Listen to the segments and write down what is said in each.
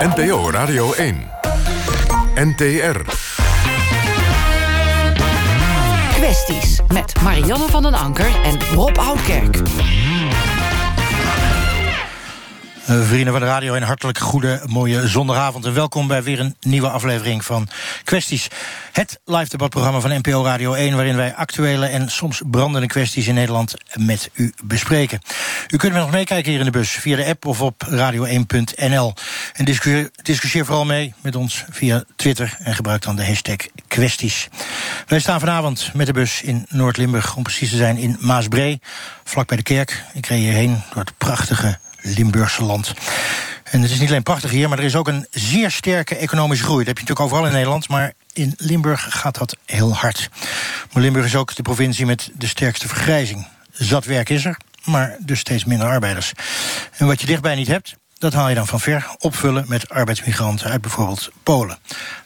NPO Radio 1. NTR. Kwesties met Marianne van den Anker en Rob Oudkerk. Uh, vrienden van de radio, een hartelijk goede, mooie zondagavond. En welkom bij weer een nieuwe aflevering van Kwesties. Het live debatprogramma van NPO Radio 1... waarin wij actuele en soms brandende kwesties in Nederland met u bespreken. U kunt met ons meekijken hier in de bus via de app of op radio1.nl. En discussieer, discussieer vooral mee met ons via Twitter... en gebruik dan de hashtag kwesties. Wij staan vanavond met de bus in Noord-Limburg... om precies te zijn in Maasbree, vlak bij de kerk. Ik reed hierheen door het prachtige Limburgse land. En het is niet alleen prachtig hier, maar er is ook een zeer sterke economische groei. Dat heb je natuurlijk overal in Nederland, maar in Limburg gaat dat heel hard. Maar Limburg is ook de provincie met de sterkste vergrijzing. Zat werk is er, maar dus steeds minder arbeiders. En wat je dichtbij niet hebt, dat haal je dan van ver opvullen met arbeidsmigranten uit bijvoorbeeld Polen.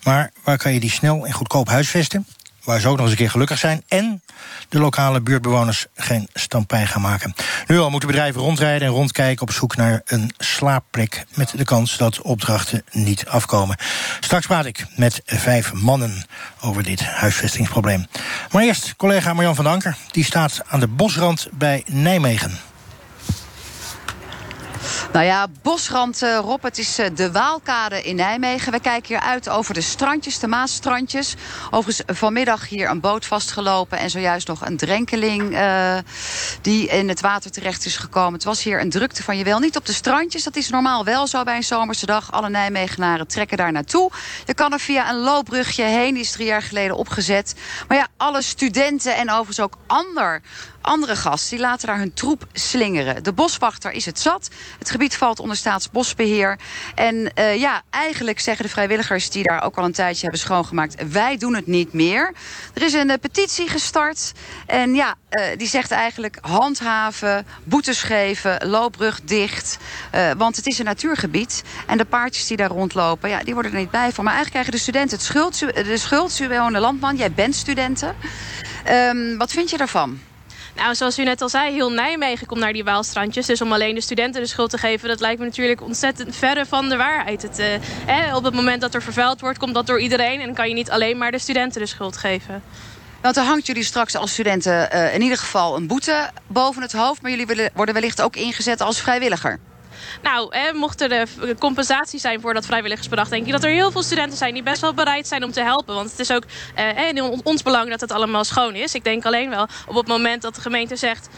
Maar waar kan je die snel en goedkoop huisvesten? Waar ze ook nog eens een keer gelukkig zijn... en de lokale buurtbewoners geen stampij gaan maken. Nu al moeten bedrijven rondrijden en rondkijken... op zoek naar een slaapplek met de kans dat opdrachten niet afkomen. Straks praat ik met vijf mannen over dit huisvestingsprobleem. Maar eerst collega Marjan van Anker. Die staat aan de bosrand bij Nijmegen. Nou ja, bosrand uh, Rob, het is uh, de Waalkade in Nijmegen. We kijken hier uit over de strandjes, de Maasstrandjes. Overigens vanmiddag hier een boot vastgelopen... en zojuist nog een drenkeling uh, die in het water terecht is gekomen. Het was hier een drukte van je wel. Niet op de strandjes, dat is normaal wel zo bij een zomerse dag. Alle Nijmegenaren trekken daar naartoe. Je kan er via een loopbrugje heen, die is drie jaar geleden opgezet. Maar ja, alle studenten en overigens ook ander andere gasten die laten daar hun troep slingeren. De boswachter is het zat. Het gebied valt onder staatsbosbeheer. En uh, ja, eigenlijk zeggen de vrijwilligers die daar ook al een tijdje hebben schoongemaakt... wij doen het niet meer. Er is een uh, petitie gestart. En ja, uh, die zegt eigenlijk handhaven, boetes geven, loopbrug dicht. want het is een natuurgebied. En de paardjes die daar rondlopen, ja, die worden er niet bij van. Maar eigenlijk krijgen de studenten het schuld. De schuld, de Landman, jij bent studenten. Um, wat vind je daarvan? Nou, zoals u net al zei, heel Nijmegen komt naar die Waalstrandjes. Dus om alleen de studenten de schuld te geven... dat lijkt me natuurlijk ontzettend verre van de waarheid. Het, hè, op het moment dat er vervuild wordt, komt dat door iedereen... en dan kan je niet alleen maar de studenten de schuld geven. Want dan hangt jullie straks als studenten uh, in ieder geval een boete boven het hoofd... maar jullie worden wellicht ook ingezet als vrijwilliger. Nou, hè, mocht er de compensatie zijn voor dat vrijwilligersbedrag... denk ik dat er heel veel studenten zijn die best wel bereid zijn om te helpen. Want het is ook eh, in ons belang dat het allemaal schoon is. Ik denk alleen wel op het moment dat de gemeente zegt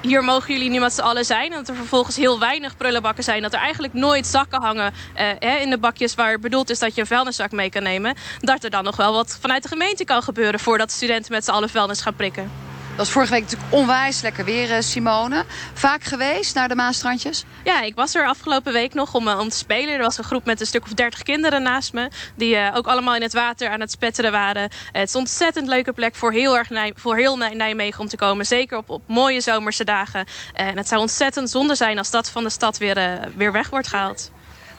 hier mogen jullie nu met z'n allen zijn. En dat er vervolgens heel weinig prullenbakken zijn. Dat er eigenlijk nooit zakken hangen eh, in de bakjes waar bedoeld is dat je een vuilniszak mee kan nemen. Dat er dan nog wel wat vanuit de gemeente kan gebeuren voordat studenten met z'n allen vuilnis gaan prikken. Was vorige week natuurlijk onwijs lekker weer, eh, Simone. Vaak geweest naar de Maastrandjes? Ja, ik was er afgelopen week nog om, eh, om te spelen. Er was een groep met een stuk of dertig kinderen naast me. Die uh, ook allemaal in het water aan het spetteren waren. het is een ontzettend leuke plek voor heel, erg voor heel Nijmegen om te komen. Zeker op, op mooie zomerse dagen. en het zou ontzettend zonde zijn als dat van de stad weer, weer weg wordt gehaald.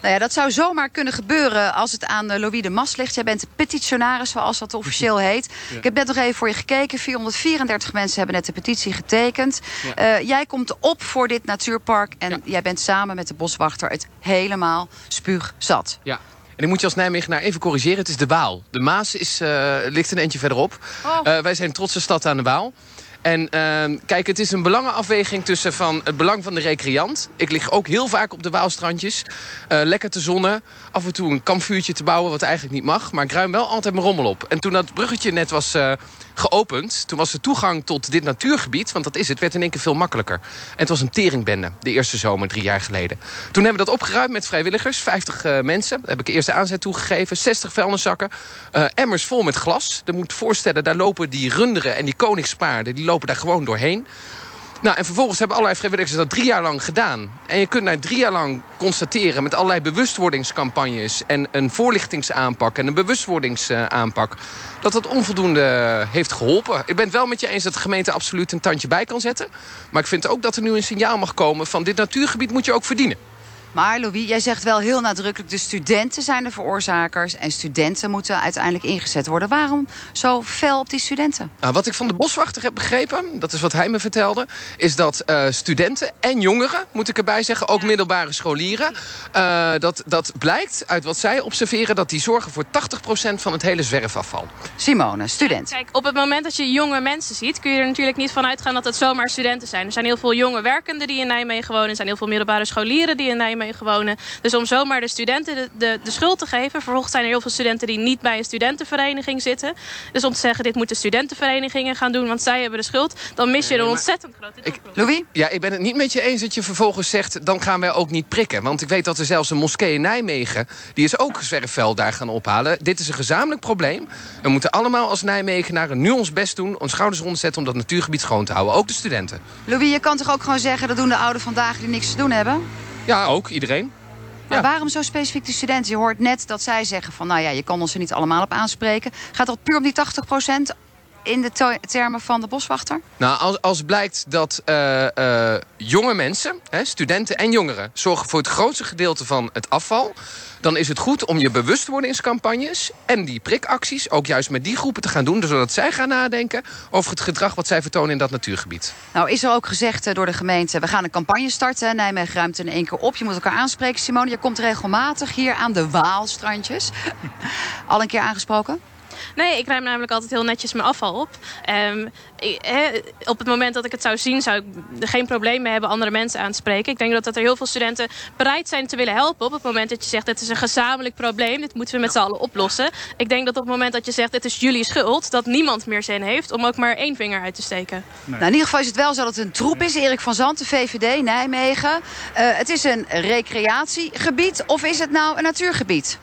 Nou ja, dat zou zomaar kunnen gebeuren als het aan Louis de Mas ligt. Jij bent petitionaris, zoals dat officieel heet. Ik heb net nog even voor je gekeken. 434 mensen hebben net de petitie getekend. Ja. Uh, jij komt op voor dit natuurpark. En ja. jij bent samen met de boswachter het helemaal spuugzat. Ja. En ik moet je als Nijmegenaar even corrigeren. Het is de Waal. De Maas is, uh, ligt een eentje verderop. Oh. Uh, wij zijn trotse stad aan de Waal. En uh, kijk, het is een belangenafweging tussen van het belang van de recreant. Ik lig ook heel vaak op de Waalstrandjes. Uh, lekker te zonnen. Af en toe een kampvuurtje te bouwen, wat eigenlijk niet mag. Maar ik ruim wel altijd mijn rommel op. En toen dat bruggetje net was uh, geopend... toen was de toegang tot dit natuurgebied, want dat is het... werd in één keer veel makkelijker. En het was een teringbende, de eerste zomer, drie jaar geleden. Toen hebben we dat opgeruimd met vrijwilligers, 50 uh, mensen. Daar heb ik de eerste aanzet toegegeven. 60 vuilniszakken, uh, emmers vol met glas. Je moet voorstellen, daar lopen die runderen en die koningspaarden... die lopen daar gewoon doorheen. Nou, en vervolgens hebben allerlei vrijwilligers dat drie jaar lang gedaan. En je kunt na drie jaar lang constateren met allerlei bewustwordingscampagnes... en een voorlichtingsaanpak en een bewustwordingsaanpak... dat dat onvoldoende heeft geholpen. Ik ben het wel met je eens dat de gemeente absoluut een tandje bij kan zetten. Maar ik vind ook dat er nu een signaal mag komen van... dit natuurgebied moet je ook verdienen. Maar Louis, jij zegt wel heel nadrukkelijk... de studenten zijn de veroorzakers... en studenten moeten uiteindelijk ingezet worden. Waarom zo fel op die studenten? Nou, wat ik van de boswachter heb begrepen, dat is wat hij me vertelde... is dat eh, studenten en jongeren, moet ik erbij zeggen... ook middelbare scholieren... Uh, dat, dat blijkt uit wat zij observeren... dat die zorgen voor 80% van het hele zwerfafval. Simone, student. Kijk, op het moment dat je jonge mensen ziet... kun je er natuurlijk niet van uitgaan dat het zomaar studenten zijn. Er zijn heel veel jonge werkenden die in Nijmegen wonen. Er zijn heel veel middelbare scholieren die in Nijmegen wonen. Dus om zomaar de studenten de, de, de schuld te geven... vervolgens zijn er heel veel studenten die niet bij een studentenvereniging zitten. Dus om te zeggen, dit moeten studentenverenigingen gaan doen... want zij hebben de schuld, dan mis je een ontzettend grote ik, Louis? Ja, ik ben het niet met je eens dat je vervolgens zegt... dan gaan wij ook niet prikken. Want ik weet dat er zelfs een moskee in Nijmegen... die is ook zwerfvuil daar gaan ophalen. Dit is een gezamenlijk probleem. We moeten allemaal als Nijmegenaren nu ons best doen... ons schouders rondzetten om dat natuurgebied schoon te houden. Ook de studenten. Louis, je kan toch ook gewoon zeggen... dat doen de ouderen vandaag die niks te doen hebben? Ja, ook. Iedereen. Maar waarom zo specifiek de studenten? Je hoort net dat zij zeggen van... nou ja, je kan ons er niet allemaal op aanspreken. Gaat dat puur om die 80% in de termen van de boswachter? Nou, als, als blijkt dat uh, uh, jonge mensen, hè, studenten en jongeren... zorgen voor het grootste gedeelte van het afval... dan is het goed om je bewustwordingscampagnes en die prikacties... ook juist met die groepen te gaan doen... zodat zij gaan nadenken over het gedrag wat zij vertonen in dat natuurgebied. Nou, is er ook gezegd uh, door de gemeente... we gaan een campagne starten, Nijmegen ruimt in één keer op. Je moet elkaar aanspreken. Simone, je komt regelmatig hier aan de Waalstrandjes. Al een keer aangesproken? Nee, ik ruim namelijk altijd heel netjes mijn afval op. Um, op het moment dat ik het zou zien, zou ik er geen probleem mee hebben andere mensen aan te spreken. Ik denk dat, dat er heel veel studenten bereid zijn te willen helpen. Op het moment dat je zegt, het is een gezamenlijk probleem. Dit moeten we met z'n allen oplossen. Ik denk dat op het moment dat je zegt, het is jullie schuld. Dat niemand meer zin heeft om ook maar één vinger uit te steken. Nou, in ieder geval is het wel zo dat het een troep is. Erik van Zanten, VVD, Nijmegen. Uh, het is een recreatiegebied of is het nou een natuurgebied?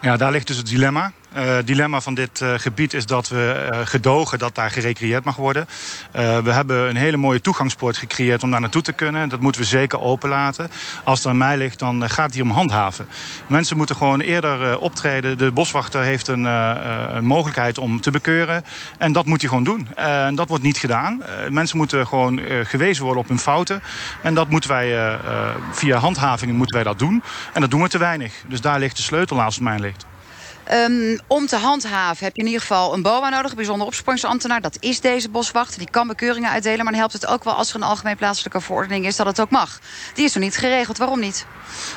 Ja, daar ligt dus het dilemma. Uh, het dilemma van dit uh, gebied is dat we uh, gedogen dat daar gerecreëerd mag worden. we hebben een hele mooie toegangspoort gecreëerd om daar naartoe te kunnen. Dat moeten we zeker openlaten. Als het aan mij ligt, dan gaat het hier om handhaven. Mensen moeten gewoon eerder optreden. De boswachter heeft een, een, mogelijkheid om te bekeuren. En dat moet hij gewoon doen. en dat wordt niet gedaan. mensen moeten gewoon gewezen worden op hun fouten. En dat moeten wij via handhavingen moeten wij dat doen. En dat doen we te weinig. Dus daar ligt de sleutel naast mij ligt. Um, om te handhaven heb je in ieder geval een BOA nodig, een bijzonder opsporingsambtenaar. Dat is deze boswachter, die kan bekeuringen uitdelen. Maar dan helpt het ook wel als er een algemeen plaatselijke verordening is dat het ook mag. Die is nog niet geregeld, waarom niet?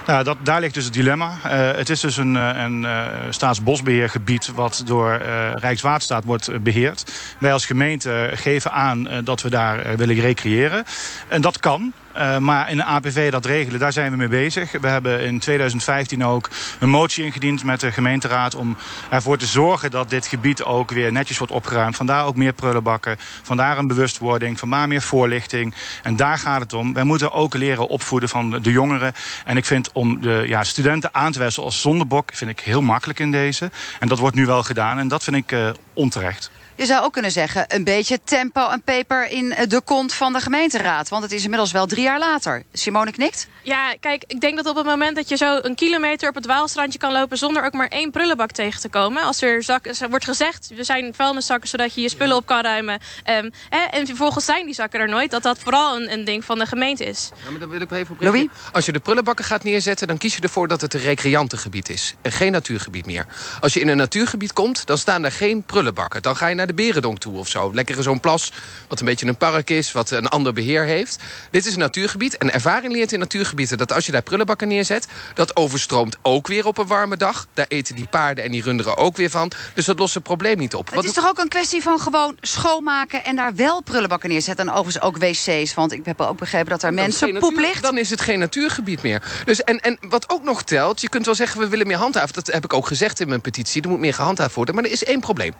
Nou, dat, daar ligt dus het dilemma. Uh, het is dus een, een uh, staatsbosbeheergebied wat door Rijkswaterstaat wordt beheerd. Wij als gemeente geven aan dat we daar willen recreëren. En dat kan. Uh, maar in de APV dat regelen, daar zijn we mee bezig. We hebben in 2015 ook een motie ingediend met de gemeenteraad... om ervoor te zorgen dat dit gebied ook weer netjes wordt opgeruimd. Vandaar ook meer prullenbakken, vandaar een bewustwording... vandaar meer voorlichting. En daar gaat het om. Wij moeten ook leren opvoeden van de jongeren. En ik vind om de ja, studenten aan te wijzen als zondebok... vind ik heel makkelijk in deze. En dat wordt nu wel gedaan en dat vind ik uh, onterecht. Je zou ook kunnen zeggen, een beetje tempo en peper in de kont van de gemeenteraad. Want het is inmiddels wel drie jaar later. Simone knikt? Ja, kijk, ik denk dat op het moment dat je zo een kilometer op het Waalstrandje kan lopen... zonder ook maar één prullenbak tegen te komen. Als er zakken, wordt gezegd, er zijn vuilniszakken zodat je je spullen op kan ruimen. Um, hè, en vervolgens zijn die zakken er nooit. Dat dat vooral een, een ding van de gemeente is. Ja, maar dan wil ik even op Louis? Als je de prullenbakken gaat neerzetten, dan kies je ervoor dat het een recreantengebied is. En geen natuurgebied meer. Als je in een natuurgebied komt, dan staan er geen prullenbakken. Dan ga je naar de Berendonk toe of zo. Lekker zo'n plas, wat een beetje een park is, wat een ander beheer heeft. Dit is een natuurgebied. En ervaring leert in natuurgebieden dat als je daar prullenbakken neerzet... dat overstroomt ook weer op een warme dag. Daar eten die paarden en die runderen ook weer van. Dus dat lost het probleem niet op. Het is toch ook een kwestie van gewoon schoonmaken... en daar wel prullenbakken neerzetten. En overigens ook wc's, want ik heb ook begrepen dat er mensen poep ligt. Dan is het geen natuurgebied meer. Dus en, en wat ook nog telt, je kunt wel zeggen... we willen meer handhaven. Dat heb ik ook gezegd in mijn petitie. Er moet meer gehandhaafd worden. Maar er is één probleem.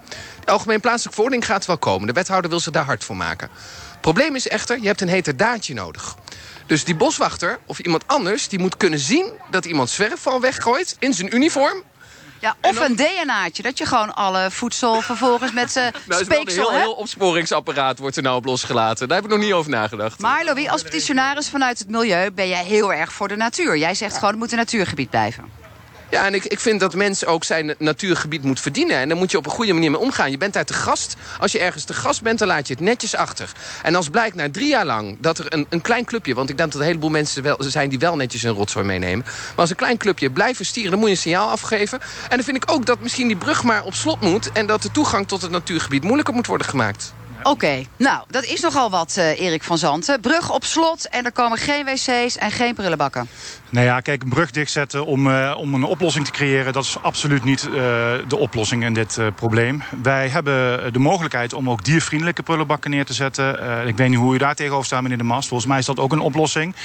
De Algemeen Plaatselijke Verordening gaat wel komen. De wethouder wil zich daar hard voor maken. Probleem is echter, je hebt een heterdaadje nodig. Dus die boswachter of iemand anders... die moet kunnen zien dat iemand zwerfval weggooit in zijn uniform... Ja, of een DNA'tje, dat je gewoon alle voedsel vervolgens met zijn nou, speeksel... Een heel, heel opsporingsapparaat wordt er nou op losgelaten. Daar heb ik nog niet over nagedacht. Maar Louis, als petitionaris vanuit het milieu ben jij heel erg voor de natuur. Jij zegt gewoon, het moet een natuurgebied blijven. Ja, en ik, ik vind dat mensen ook zijn natuurgebied moet verdienen. En daar moet je op een goede manier mee omgaan. Je bent daar te gast. Als je ergens te gast bent, dan laat je het netjes achter. En als blijkt na drie jaar lang dat er een, een klein clubje... want ik denk dat een heleboel mensen wel, zijn die wel netjes een rotzooi meenemen... maar als een klein clubje blijven stieren, dan moet je een signaal afgeven. En dan vind ik ook dat misschien die brug maar op slot moet... en dat de toegang tot het natuurgebied moeilijker moet worden gemaakt. Oké, nou, dat is nogal wat, uh, Erik van Zanten. Brug op slot en er komen geen wc's en geen prullenbakken. Nou ja, kijk, een brug dichtzetten om, uh, om een oplossing te creëren... dat is absoluut niet uh, de oplossing in dit probleem. Wij hebben de mogelijkheid om ook diervriendelijke prullenbakken neer te zetten. ik weet niet hoe u daar tegenover staat, meneer De Mast. Volgens mij is dat ook een oplossing.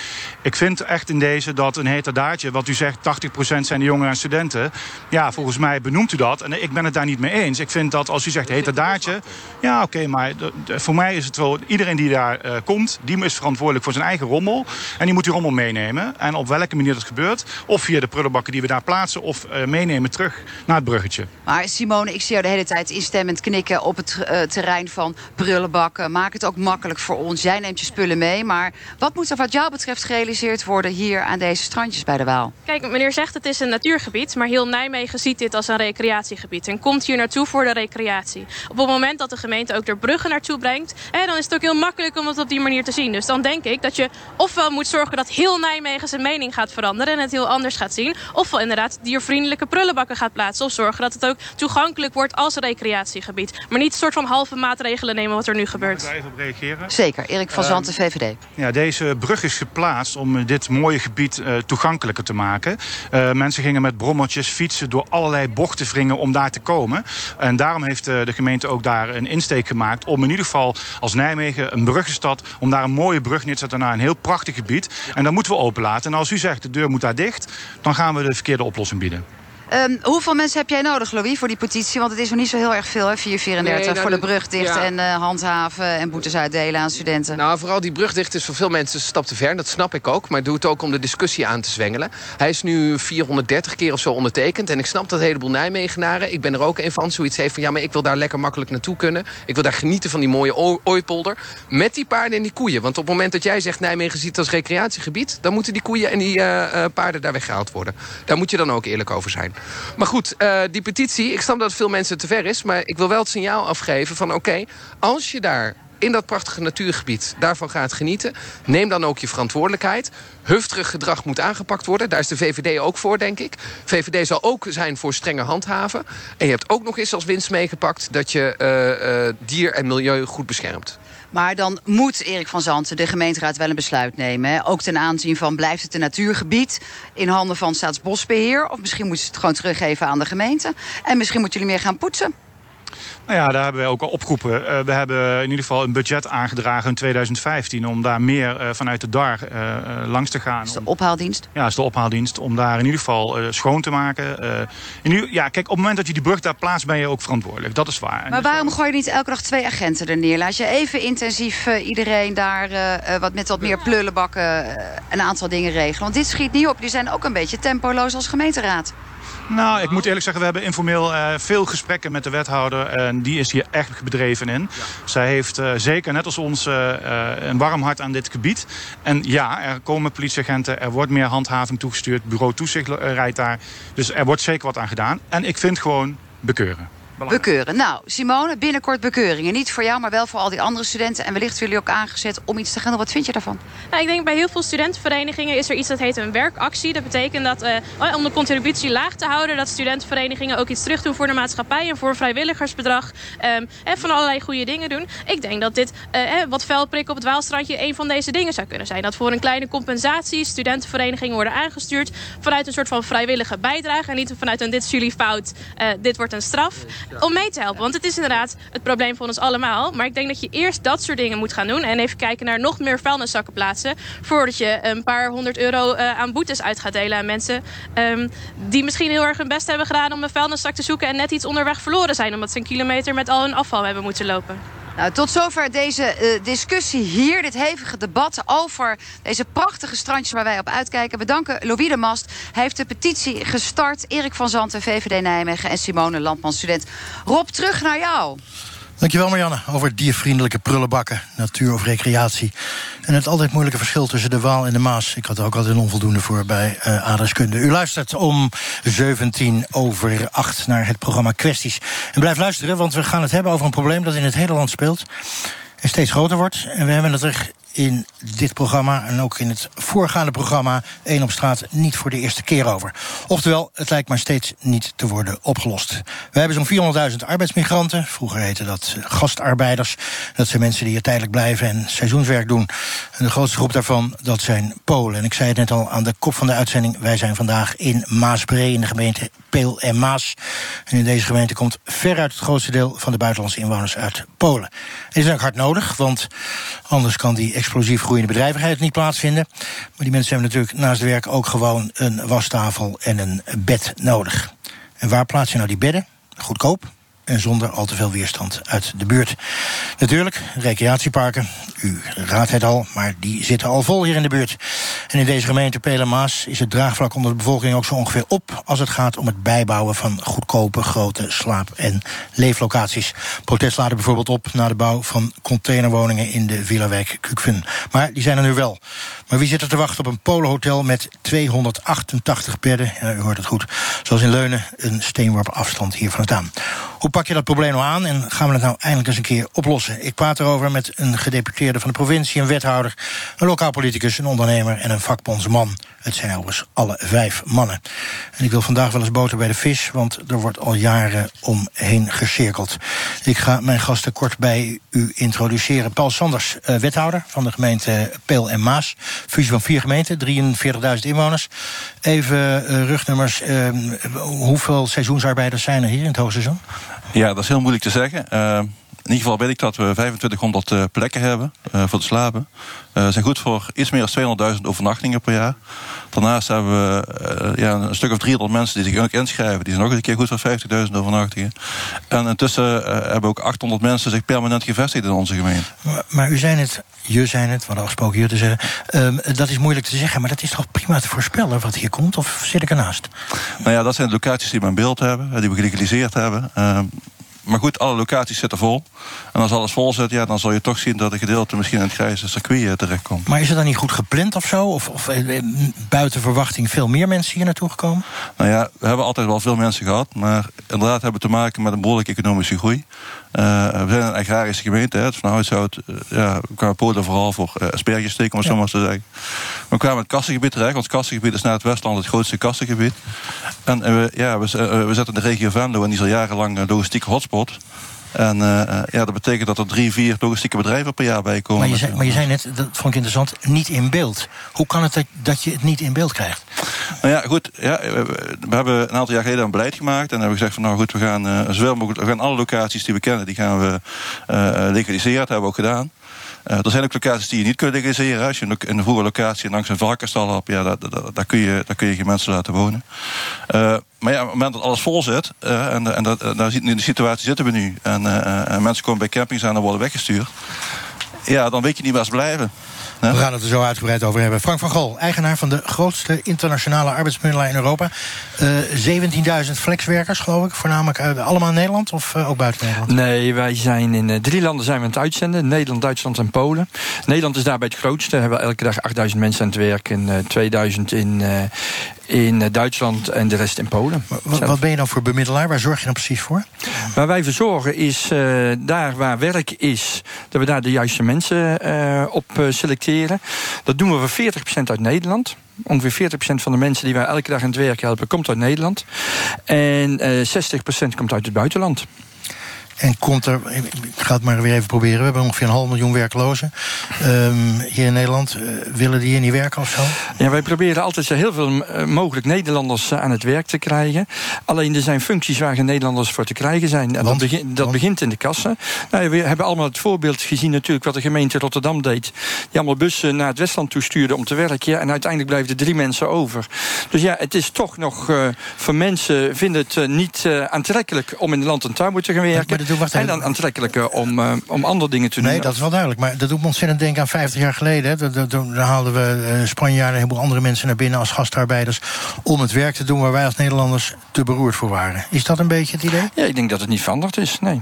Ik vind echt in deze dat een heterdaadje, wat u zegt... 80% zijn de jongeren en studenten. Ja, volgens mij benoemt u dat. En ik ben het daar niet mee eens. Ik vind dat als u zegt heterdaadje... Ja, oké, maar voor mij is het wel... iedereen die daar komt, die is verantwoordelijk voor zijn eigen rommel. En die moet die rommel meenemen. En op welke manier dat gebeurt... of via de prullenbakken die we daar plaatsen... of uh, meenemen terug naar het bruggetje. Maar Simone, ik zie jou de hele tijd instemmend knikken... op het uh, terrein van prullenbakken. Maak het ook makkelijk voor ons. Jij neemt je spullen mee. Maar wat moet er wat jou betreft gerealiseerd worden... hier aan deze strandjes bij de Waal? Kijk, meneer zegt het is een natuurgebied... maar heel Nijmegen ziet dit als een recreatiegebied... en komt hier naartoe voor de recreatie. Op het moment dat de gemeente ook er bruggen naartoe brengt... Hè, dan is het ook heel makkelijk om het op die manier te zien. Dus dan denk ik dat je ofwel moet zorgen dat heel Nijmegen zijn mening gaat veranderen... en het heel anders gaat zien. Ofwel inderdaad diervriendelijke prullenbakken gaat plaatsen... of zorgen dat het ook toegankelijk wordt als recreatiegebied. Maar niet een soort van halve maatregelen nemen wat er nu gebeurt. Mag ik even op reageren? Zeker. Erik van Zanten, uh, VVD. Ja, deze brug is geplaatst om dit mooie gebied uh, toegankelijker te maken. Uh, mensen gingen met brommertjes fietsen door allerlei bochten wringen om daar te komen. En daarom heeft de gemeente ook daar een insteek gemaakt... om in ieder geval als Nijmegen een bruggenstad... om daar een mooie brug neer te zetten naar een heel prachtig gebied. En dat moeten we openlaten. En als u zegt de deur moet daar dicht... dan gaan we de verkeerde oplossing bieden. Um, hoeveel mensen heb jij nodig, Louis, voor die petitie? Want het is nog niet zo heel erg veel, hè? 434 nee, nou, voor de brug dicht ja. en uh, handhaven en boetes uitdelen aan studenten. Nou, vooral die brug dicht is voor veel mensen een stap te ver. Dat snap ik ook, maar doe het ook om de discussie aan te zwengelen. Hij is nu 430 keer of zo ondertekend. En ik snap dat een heleboel Nijmegenaren, ik ben er ook een van, zoiets heeft van... ja, maar ik wil daar lekker makkelijk naartoe kunnen. Ik wil daar genieten van die mooie ooipolder. Met die paarden en die koeien. Want op het moment dat jij zegt Nijmegen ziet als recreatiegebied... dan moeten die koeien en die uh, uh, paarden daar weggehaald worden. Daar moet je dan ook eerlijk over zijn. Maar goed, uh, die petitie, ik snap dat veel mensen te ver is... maar ik wil wel het signaal afgeven van oké, als je daar in dat prachtige natuurgebied daarvan gaat genieten... neem dan ook je verantwoordelijkheid. Hufterig gedrag moet aangepakt worden. Daar is de VVD ook voor, denk ik. VVD zal ook zijn voor strenge handhaven. En je hebt ook nog eens als winst meegepakt... dat je uh, uh, dier en milieu goed beschermt. Maar dan moet Erik van Zanten, de gemeenteraad, wel een besluit nemen. Hè? Ook ten aanzien van blijft het een natuurgebied in handen van Staatsbosbeheer... of misschien moeten ze het gewoon teruggeven aan de gemeente. En misschien moeten jullie meer gaan poetsen. Nou ja, daar hebben we ook al opgeroepen. Uh, we hebben in ieder geval een budget aangedragen in 2015... om daar meer uh, vanuit de DAR uh, langs te gaan. Is de ophaaldienst? Ja, dat is de ophaaldienst. Om daar in ieder geval schoon te maken. in, ja, kijk, op het moment dat je die brug daar plaatst... ben je ook verantwoordelijk. Dat is waar. Maar waarom gooi je niet elke dag twee agenten er neer? Laat je even intensief iedereen daar wat met wat meer plullenbakken... een aantal dingen regelen. Want dit schiet niet op. Die zijn ook een beetje tempoloos als gemeenteraad. Nou, ik moet eerlijk zeggen, we hebben informeel uh, veel gesprekken met de wethouder. En die is hier echt bedreven in. Ja. Zij heeft uh, zeker, net als ons, uh, een warm hart aan dit gebied. En ja, er komen politieagenten, er wordt meer handhaving toegestuurd. Bureau toezicht rijdt daar. Dus er wordt zeker wat aan gedaan. En ik vind gewoon bekeuren. Bekeuren. Nou, Simone, binnenkort bekeuringen. Niet voor jou, maar wel voor al die andere studenten. En wellicht jullie ook aangezet om iets te gaan doen. Wat vind je daarvan? Nou, ik denk bij heel veel studentenverenigingen is er iets dat heet een werkactie. Dat betekent dat uh, om de contributie laag te houden... dat studentenverenigingen ook iets terug doen voor de maatschappij... en voor vrijwilligersbedrag um, en van allerlei goede dingen doen. Ik denk dat dit uh, wat vuilprik op het Waalstrandje... een van deze dingen zou kunnen zijn. Dat voor een kleine compensatie studentenverenigingen worden aangestuurd... vanuit een soort van vrijwillige bijdrage... en niet vanuit een dit is jullie fout, uh, dit wordt een straf om mee te helpen. Want het is inderdaad het probleem van ons allemaal. Maar ik denk dat je eerst dat soort dingen moet gaan doen. En even kijken naar nog meer vuilniszakken plaatsen. Voordat je een paar honderd euro uh, aan boetes uit gaat delen aan mensen. Um, die misschien heel erg hun best hebben gedaan om een vuilniszak te zoeken. En net iets onderweg verloren zijn. Omdat ze een kilometer met al hun afval hebben moeten lopen. Nou, tot zover deze uh, discussie hier. Dit hevige debat over deze prachtige strandjes waar wij op uitkijken. We danken de Mast. Heeft de petitie gestart. Erik van Zanten, VVD Nijmegen en Simone Landman, student. Rob, terug naar jou. Dankjewel Marianne over diervriendelijke prullenbakken, natuur of recreatie. En het altijd moeilijke verschil tussen de Waal en de Maas. Ik had er ook altijd een onvoldoende voor bij uh, aardrijkskunde. U luistert om 17 over 8 naar het programma Kwesties. En blijf luisteren, want we gaan het hebben over een probleem dat in het hele land speelt en steeds groter wordt. En we hebben het er in dit programma en ook in het voorgaande programma één op straat niet voor de eerste keer over. Oftewel, het lijkt maar steeds niet te worden opgelost. We hebben zo'n 400.000 arbeidsmigranten. Vroeger heette dat gastarbeiders. Dat zijn mensen die hier tijdelijk blijven en seizoenswerk doen. En de grootste groep daarvan, dat zijn Polen. En ik zei het net al aan de kop van de uitzending. Wij zijn vandaag in Maasbree in de gemeente Peel en Maas. En in deze gemeente komt veruit het grootste deel van de buitenlandse inwoners uit Polen. En is ook hard nodig, want anders kan die explosief groeiende bedrijvigheid niet plaatsvinden. Maar die mensen hebben natuurlijk naast werk ook gewoon een wastafel en een bed nodig. En waar plaats je nou die bedden? Goedkoop en zonder al te veel weerstand uit de buurt. Natuurlijk, recreatieparken, u raadt het al, maar die zitten al vol hier in de buurt. En in deze gemeente Pelemaas is het draagvlak onder de bevolking ook zo ongeveer op als het gaat om het bijbouwen van goedkope, grote slaap- en leeflocaties. Protest laden bijvoorbeeld op na de bouw van containerwoningen in de Villawijk Kukven. Maar die zijn er nu wel. Maar wie zit er te wachten op een polenhotel met 288 bedden? Ja, u hoort het goed. Zoals in Leunen, een steenworp afstand hier vandaan. Hoe pak je dat probleem nou aan en gaan we het nou eindelijk eens een keer oplossen? Ik praat erover met een gedeputeerde van de provincie, een wethouder, een lokaal politicus, een ondernemer en een vakbondsman. Het zijn overigens alle vijf mannen. En ik wil vandaag wel eens boter bij de vis, want er wordt al jaren omheen gecirkeld. Ik ga mijn gasten kort bij u introduceren. Paul Sanders, eh, wethouder van de gemeente Peel en Maas. Fusie van vier gemeenten, 43.000 inwoners. Even uh, rugnummers. Uh, hoeveel seizoensarbeiders zijn er hier in het hoogseizoen? Ja, dat is heel moeilijk te zeggen. In ieder geval weet ik dat we 2500 uh, plekken hebben uh, voor te slapen. Uh, zijn goed voor iets meer dan 200.000 overnachtingen per jaar. Daarnaast hebben we ja, een stuk of 300 mensen die zich ook inschrijven. Die zijn ook eens een keer goed voor 50.000 overnachtingen. En intussen hebben ook 800 mensen zich permanent gevestigd in onze gemeente. Maar, maar u zei het, je zei het, hadden afgesproken hier te zeggen. Um, dat is moeilijk te zeggen, maar dat is toch prima te voorspellen wat hier komt? Of zit ik ernaast? Nou ja, dat zijn de locaties die we in beeld hebben, die we gelegaliseerd hebben. Uh, maar goed, alle locaties zitten vol. En als alles vol zit, ja, dan zal je toch zien dat een gedeelte misschien in het grijze circuit terechtkomt. Maar is het dan niet goed gepland of zo? Of, of buiten verwachting veel meer mensen hier naartoe gekomen? Nou ja, we hebben altijd wel veel mensen gehad. Maar inderdaad hebben we te maken met een behoorlijke economische groei. Uh, we zijn een agrarische gemeente. Hè. Van uit uh, ja, we kwamen Polen vooral voor uh, asperges steken, om het ja. zo maar te zeggen. We kwamen het kassengebied terecht. Ons kassengebied is naar het Westland het grootste kassengebied. En we, ja, we, in de regio Venlo en die is al jarenlang een logistieke hotspot. En uh, ja, dat betekent dat er drie, vier logistieke bedrijven per jaar bij komen. Maar je zei, maar je zei net, dat vond ik interessant, niet in beeld. Hoe kan het dat, dat je het niet in beeld krijgt? Nou ja, goed. Ja, we, hebben een aantal jaar geleden een beleid gemaakt. En hebben we gezegd van nou goed, we gaan uh, zowel mogelijk, we gaan alle locaties die we kennen, die gaan we uh, legaliseren. Dat hebben we ook gedaan. Uh, er zijn ook locaties die je niet kunt legaliseren. Als je in een vroege locatie langs een varkenstal hebt, ja, daar, daar, daar, kun je, daar kun je geen mensen laten wonen. Maar ja, op het moment dat alles vol zit, uh, en, en dat, daar, in de situatie zitten we nu, en, en mensen komen bij campings aan en worden weggestuurd, ja, dan weet je niet waar ze blijven. We gaan het er zo uitgebreid over hebben. Frank van Gol, eigenaar van de grootste internationale arbeidsmiddelaar in Europa. Uh, 17.000 flexwerkers, geloof ik. Voornamelijk uit, allemaal in Nederland of uh, ook buiten Nederland? Nee, wij zijn in uh, drie landen zijn we aan het uitzenden. Nederland, Duitsland en Polen. Nederland is daarbij het grootste. We hebben elke dag 8000 mensen aan het werk. En 2000 in, in Duitsland en de rest in Polen. Wat, wat ben je dan voor bemiddelaar? Waar zorg je dan precies voor? Waar wij voor zorgen is daar waar werk is... dat we daar de juiste mensen op selecteren. Dat doen we voor 40% uit Nederland. Ongeveer 40% van de mensen die wij elke dag aan het werk helpen, komt uit Nederland. En uh, 60% komt uit het buitenland. En komt er, ik ga het maar weer even proberen. We hebben ongeveer een half miljoen werklozen um, hier in Nederland. Uh, willen die hier niet werken of zo? Ja, wij proberen altijd zo heel veel mogelijk Nederlanders aan het werk te krijgen. Alleen er zijn functies waar geen Nederlanders voor te krijgen zijn. En Want? dat, begint, dat begint in de kassen. Nou, we hebben allemaal het voorbeeld gezien natuurlijk wat de gemeente Rotterdam deed. Die allemaal bussen naar het Westland toestuurde om te werken. En uiteindelijk blijven er drie mensen over. Dus ja, het is toch nog uh, voor mensen vinden het uh, niet aantrekkelijk om in de land en tuin te gaan werken. En dan aantrekkelijker om, uh, om andere dingen te doen. Nee, dat is wel duidelijk. Maar dat doet me ontzettend denken aan 50 jaar geleden. Daar haalden we uh, Spanjaarden en een heleboel andere mensen naar binnen als gastarbeiders. om het werk te doen waar wij als Nederlanders te beroerd voor waren. Is dat een beetje het idee? Ja, ik denk dat het niet veranderd is. Nee.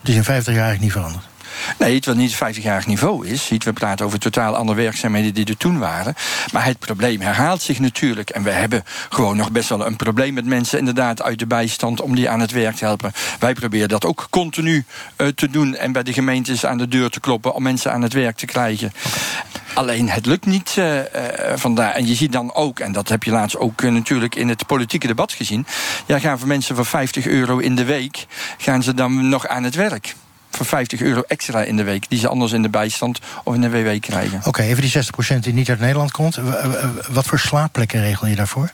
Het is in 50 jaar eigenlijk niet veranderd. Nee, het wil niet het 50-jarig niveau is. We praten over totaal andere werkzaamheden die er toen waren. Maar het probleem herhaalt zich natuurlijk. En we hebben gewoon nog best wel een probleem met mensen inderdaad uit de bijstand om die aan het werk te helpen. Wij proberen dat ook continu uh, te doen en bij de gemeentes aan de deur te kloppen om mensen aan het werk te krijgen. Alleen het lukt niet uh, vandaar. En je ziet dan ook, en dat heb je laatst ook natuurlijk in het politieke debat gezien. Ja, gaan voor mensen voor 50 euro in de week, gaan ze dan nog aan het werk voor 50 euro extra in de week... die ze anders in de bijstand of in de WW krijgen. Oké, okay, even die 60% die niet uit Nederland komt. Wat voor slaapplekken regel je daarvoor?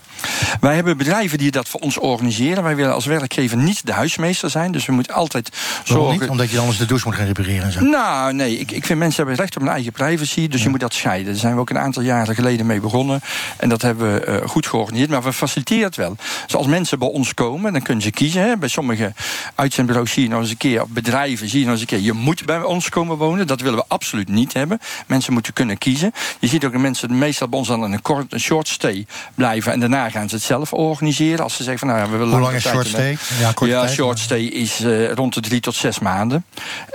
Wij hebben bedrijven die dat voor ons organiseren. Wij willen als werkgever niet de huismeester zijn. Dus we moeten altijd zorgen... Niet? Omdat je anders de douche moet gaan repareren en zo? Nou, nee. Ik, ik vind mensen hebben recht op hun eigen privacy. Dus ja. je moet dat scheiden. Daar zijn we ook een aantal jaren geleden mee begonnen. En dat hebben we uh, goed georganiseerd. Maar we faciliteren het wel. Dus als mensen bij ons komen, dan kunnen ze kiezen. Hè. Bij sommige uitzendbureaus zie je nog eens een keer... of bedrijven zie je eens een keer... je moet bij ons komen wonen. Dat willen we absoluut niet hebben. Mensen moeten kunnen kiezen. Je ziet ook dat mensen meestal bij ons dan een, kort, een short stay blijven... en daarna gaan ze het zelf organiseren. Als ze zeggen van nou, we willen Hoe lang is short stay? Ja, ja short stay is uh, rond de drie tot zes maanden.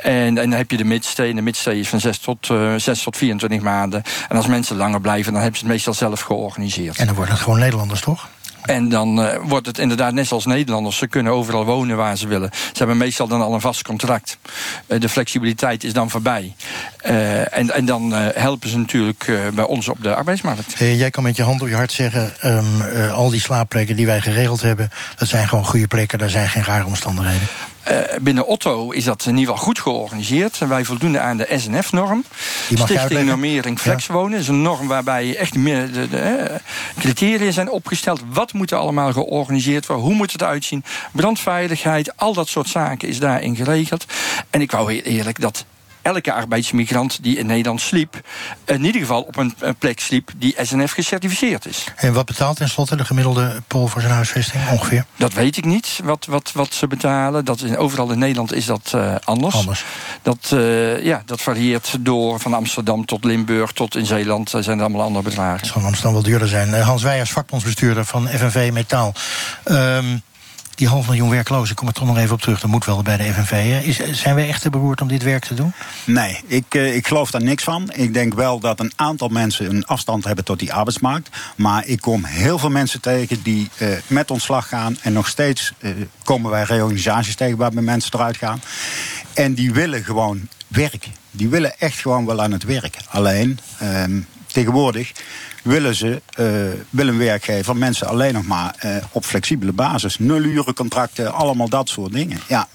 En, en dan heb je de midstay. En de midstay is van zes tot, uh, zes tot 24 maanden. En als mensen langer blijven, dan hebben ze het meestal zelf georganiseerd. En dan worden het gewoon Nederlanders, toch? En dan uh, wordt het inderdaad net zoals Nederlanders. Ze kunnen overal wonen waar ze willen. Ze hebben meestal dan al een vast contract. Uh, de flexibiliteit is dan voorbij. Uh, en, en dan helpen ze natuurlijk bij ons op de arbeidsmarkt. Jij kan met je hand op je hart zeggen... Um, al die slaapplekken die wij geregeld hebben... dat zijn gewoon goede plekken, daar zijn geen rare omstandigheden. Uh, binnen Otto is dat in ieder geval goed georganiseerd. Wij voldoen aan de SNF-norm. Stichting Normering Flexwonen. Ja. is een norm waarbij echt meer de, de uh, criteria zijn opgesteld. Wat moet er allemaal georganiseerd worden? Hoe moet het uitzien? Brandveiligheid, al dat soort zaken is daarin geregeld. En ik wou heel eerlijk dat elke arbeidsmigrant die in Nederland sliep... in ieder geval op een, plek sliep die SNF gecertificeerd is. En wat betaalt tenslotte de gemiddelde Pool voor zijn huisvesting ongeveer? Dat weet ik niet, wat, wat, wat ze betalen. Dat is, overal in Nederland is dat uh, anders. anders. Dat, uh, ja, dat varieert door van Amsterdam tot Limburg tot in Zeeland. Dat zijn allemaal andere bedragen. Het zal Amsterdam wel duurder zijn. Uh, Hans Weijers, vakbondsbestuurder van FNV Metaal. Um, die half miljoen werklozen, ik kom er toch nog even op terug, dat moet wel bij de FNV. Is, zijn wij echt te beroerd om dit werk te doen? Nee, ik, ik geloof daar niks van. Ik denk wel dat een aantal mensen een afstand hebben tot die arbeidsmarkt. Maar ik kom heel veel mensen tegen die uh, met ontslag gaan. En nog steeds uh, komen wij reorganisaties tegen waarbij mensen eruit gaan. En die willen gewoon werken. Die willen echt gewoon wel aan het werk. Alleen, uh, tegenwoordig willen ze, uh, wil een werkgever mensen alleen nog maar uh, op flexibele basis. Nulurencontracten, allemaal dat soort dingen. Ja.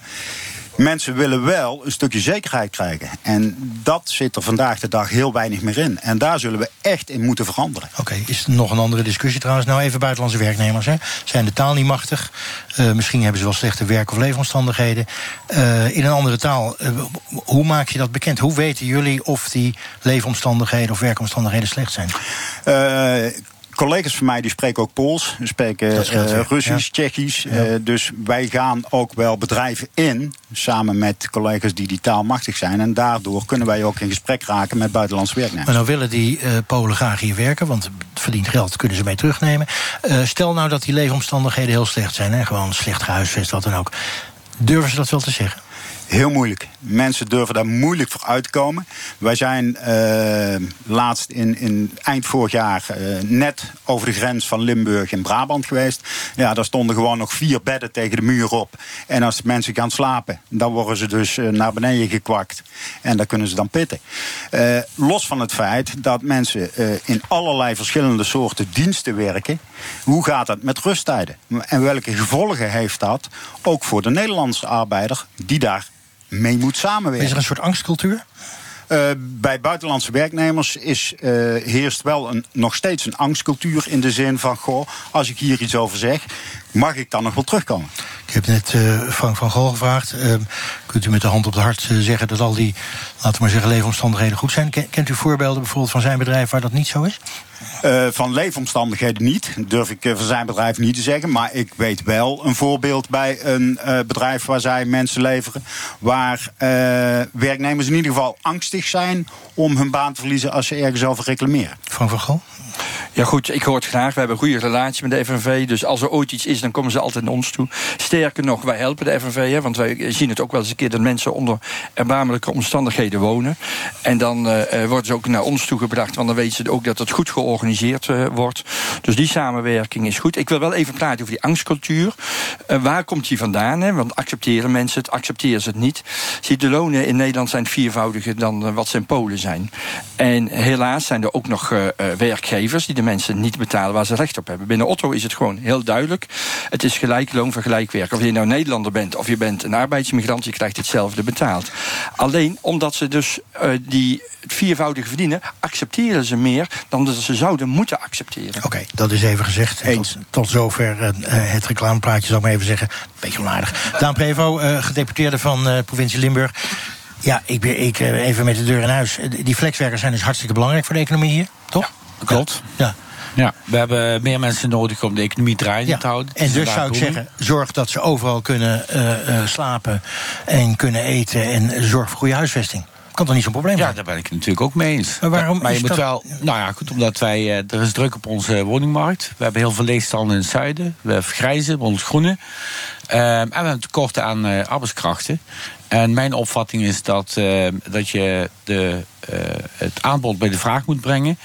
Mensen willen wel een stukje zekerheid krijgen. En dat zit er vandaag de dag heel weinig meer in. En daar zullen we echt in moeten veranderen. Oké, okay, is nog een andere discussie trouwens? Nou, even buitenlandse werknemers. Hè? Zijn de taal niet machtig? Uh, misschien hebben ze wel slechte werk- of leefomstandigheden. Uh, in een andere taal, uh, hoe maak je dat bekend? Hoe weten jullie of die leefomstandigheden of werkomstandigheden slecht zijn? Collega's van mij die spreken ook Pools, die spreken uh, Russisch, ja. Tsjechisch. Ja. Uh, dus wij gaan ook wel bedrijven in, samen met collega's die die taal machtig zijn. En daardoor kunnen wij ook in gesprek raken met buitenlandse werknemers. Maar nou willen die uh, Polen graag hier werken, want verdiend geld kunnen ze mee terugnemen. stel nou dat die leefomstandigheden heel slecht zijn, hè, gewoon slecht gehuisvest, wat dan ook. Durven ze dat wel te zeggen? Heel moeilijk. Mensen durven daar moeilijk voor uit te komen. Wij zijn uh, laatst in, in eind vorig jaar uh, net over de grens van Limburg in Brabant geweest. Ja, daar stonden gewoon nog vier bedden tegen de muur op. En als mensen gaan slapen, dan worden ze dus uh, naar beneden gekwakt. En daar kunnen ze dan pitten. los van het feit dat mensen in allerlei verschillende soorten diensten werken. Hoe gaat het met rusttijden? En welke gevolgen heeft dat ook voor de Nederlandse arbeider die daar mee moet samenwerken. Is er een soort angstcultuur? Uh, bij buitenlandse werknemers is, uh, heerst wel een, nog steeds een angstcultuur in de zin van: goh, als ik hier iets over zeg, mag ik dan nog wel terugkomen? Ik heb net uh, Frank van Gol gevraagd. kunt u met de hand op het hart zeggen dat al die, laten we maar zeggen, leefomstandigheden goed zijn? Kent u voorbeelden bijvoorbeeld van zijn bedrijf waar dat niet zo is? Uh, van leefomstandigheden niet, durf ik uh, van zijn bedrijf niet te zeggen. Maar ik weet wel een voorbeeld bij een uh, bedrijf waar zij mensen leveren. Waar werknemers in ieder geval angstig zijn om hun baan te verliezen als ze ergens over reclameren. Van Gol? Ja, goed, ik hoor het graag. We hebben een goede relatie met de FNV. Dus als er ooit iets is, dan komen ze altijd naar ons toe. Sterker nog, wij helpen de FNV. Hè, want wij zien het ook wel eens een keer dat mensen onder erbarmelijke omstandigheden wonen. En dan uh, worden ze ook naar ons toe gebracht. Want dan weten ze ook dat het goed georganiseerd uh, wordt. Dus die samenwerking is goed. Ik wil wel even praten over die angstcultuur. Waar komt die vandaan? Hè? Want accepteren mensen het, accepteren ze het niet. Zie, de lonen in Nederland zijn viervoudiger dan wat ze in Polen zijn. En helaas zijn er ook nog werkgevers die de mensen niet betalen waar ze recht op hebben. Binnen Otto is het gewoon heel duidelijk. Het is gelijk loon voor gelijk werk. Of je nou Nederlander bent of je bent een arbeidsmigrant, je krijgt hetzelfde betaald. Alleen omdat ze dus uh, die viervoudige verdienen, accepteren ze meer dan dat ze zouden moeten accepteren. Oké, okay, dat is even gezegd. Tot, tot, zover uh, het reclameplaatje, zou ik maar even zeggen. Beetje onaardig. Daan Prevo, uh, gedeputeerde van uh, provincie Limburg. Ja, ik ben ik, even met de deur in huis. Die flexwerkers zijn dus hartstikke belangrijk voor de economie hier, toch? Ja, klopt. Ja. Ja, we hebben meer mensen nodig om de economie draaiende ja. te houden. En dus zou ik zeggen, zorg dat ze overal kunnen uh, uh, slapen en kunnen eten en zorg voor goede huisvesting. Kan toch niet zo'n probleem zijn? Ja, daar ben ik het natuurlijk ook mee eens. Maar waarom maar je moet wel. Nou ja, goed, omdat wij. Uh, er is druk op onze woningmarkt. We hebben heel veel leegstanden in het zuiden. We vergrijzen, we ontgroenen. Uh, en we hebben tekort aan arbeidskrachten. En mijn opvatting is dat, uh, dat je de, het aanbod bij de vraag moet brengen.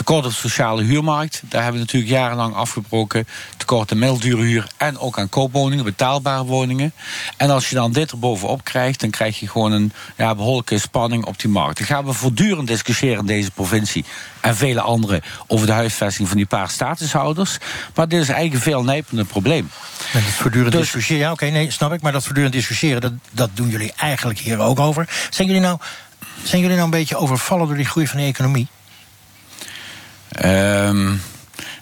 Tekort op de sociale huurmarkt, daar hebben we natuurlijk jarenlang afgebroken. Tekort aan middeldure huur en ook aan koopwoningen, betaalbare woningen. En als je dan dit er bovenop krijgt, dan krijg je gewoon een ja, behoorlijke spanning op die markt. Dan gaan we voortdurend discussiëren in deze provincie en vele andere over de huisvesting van die paar statushouders. Maar dit is eigenlijk een veel nijpender probleem. En dat voortdurend dus, discussiëren, ja, oké, okay, nee, snap ik. Maar dat voortdurend discussiëren, dat, dat doen jullie eigenlijk hier ook over. Zijn jullie nou, zijn jullie nou een beetje overvallen door die groei van de economie? Um,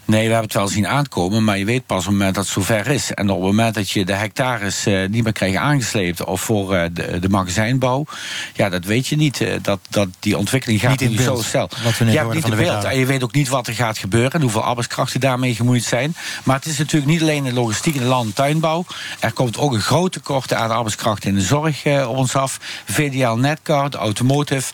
Nee, we hebben het wel zien aankomen, maar je weet pas op het moment dat het zover is. En op het moment dat je de hectares uh, niet meer krijgt aangesleept of voor uh, de, de, magazijnbouw, ja, dat weet je niet. Uh, dat, dat die ontwikkeling gaat niet, niet zo snel. Ja, niet in beeld. En je weet ook niet wat er gaat gebeuren en hoeveel arbeidskrachten daarmee gemoeid zijn. Maar het is natuurlijk niet alleen de logistiek in de land- en tuinbouw. Er komt ook een groot tekort aan arbeidskrachten in de zorg op ons af. VDL Netcard, automotive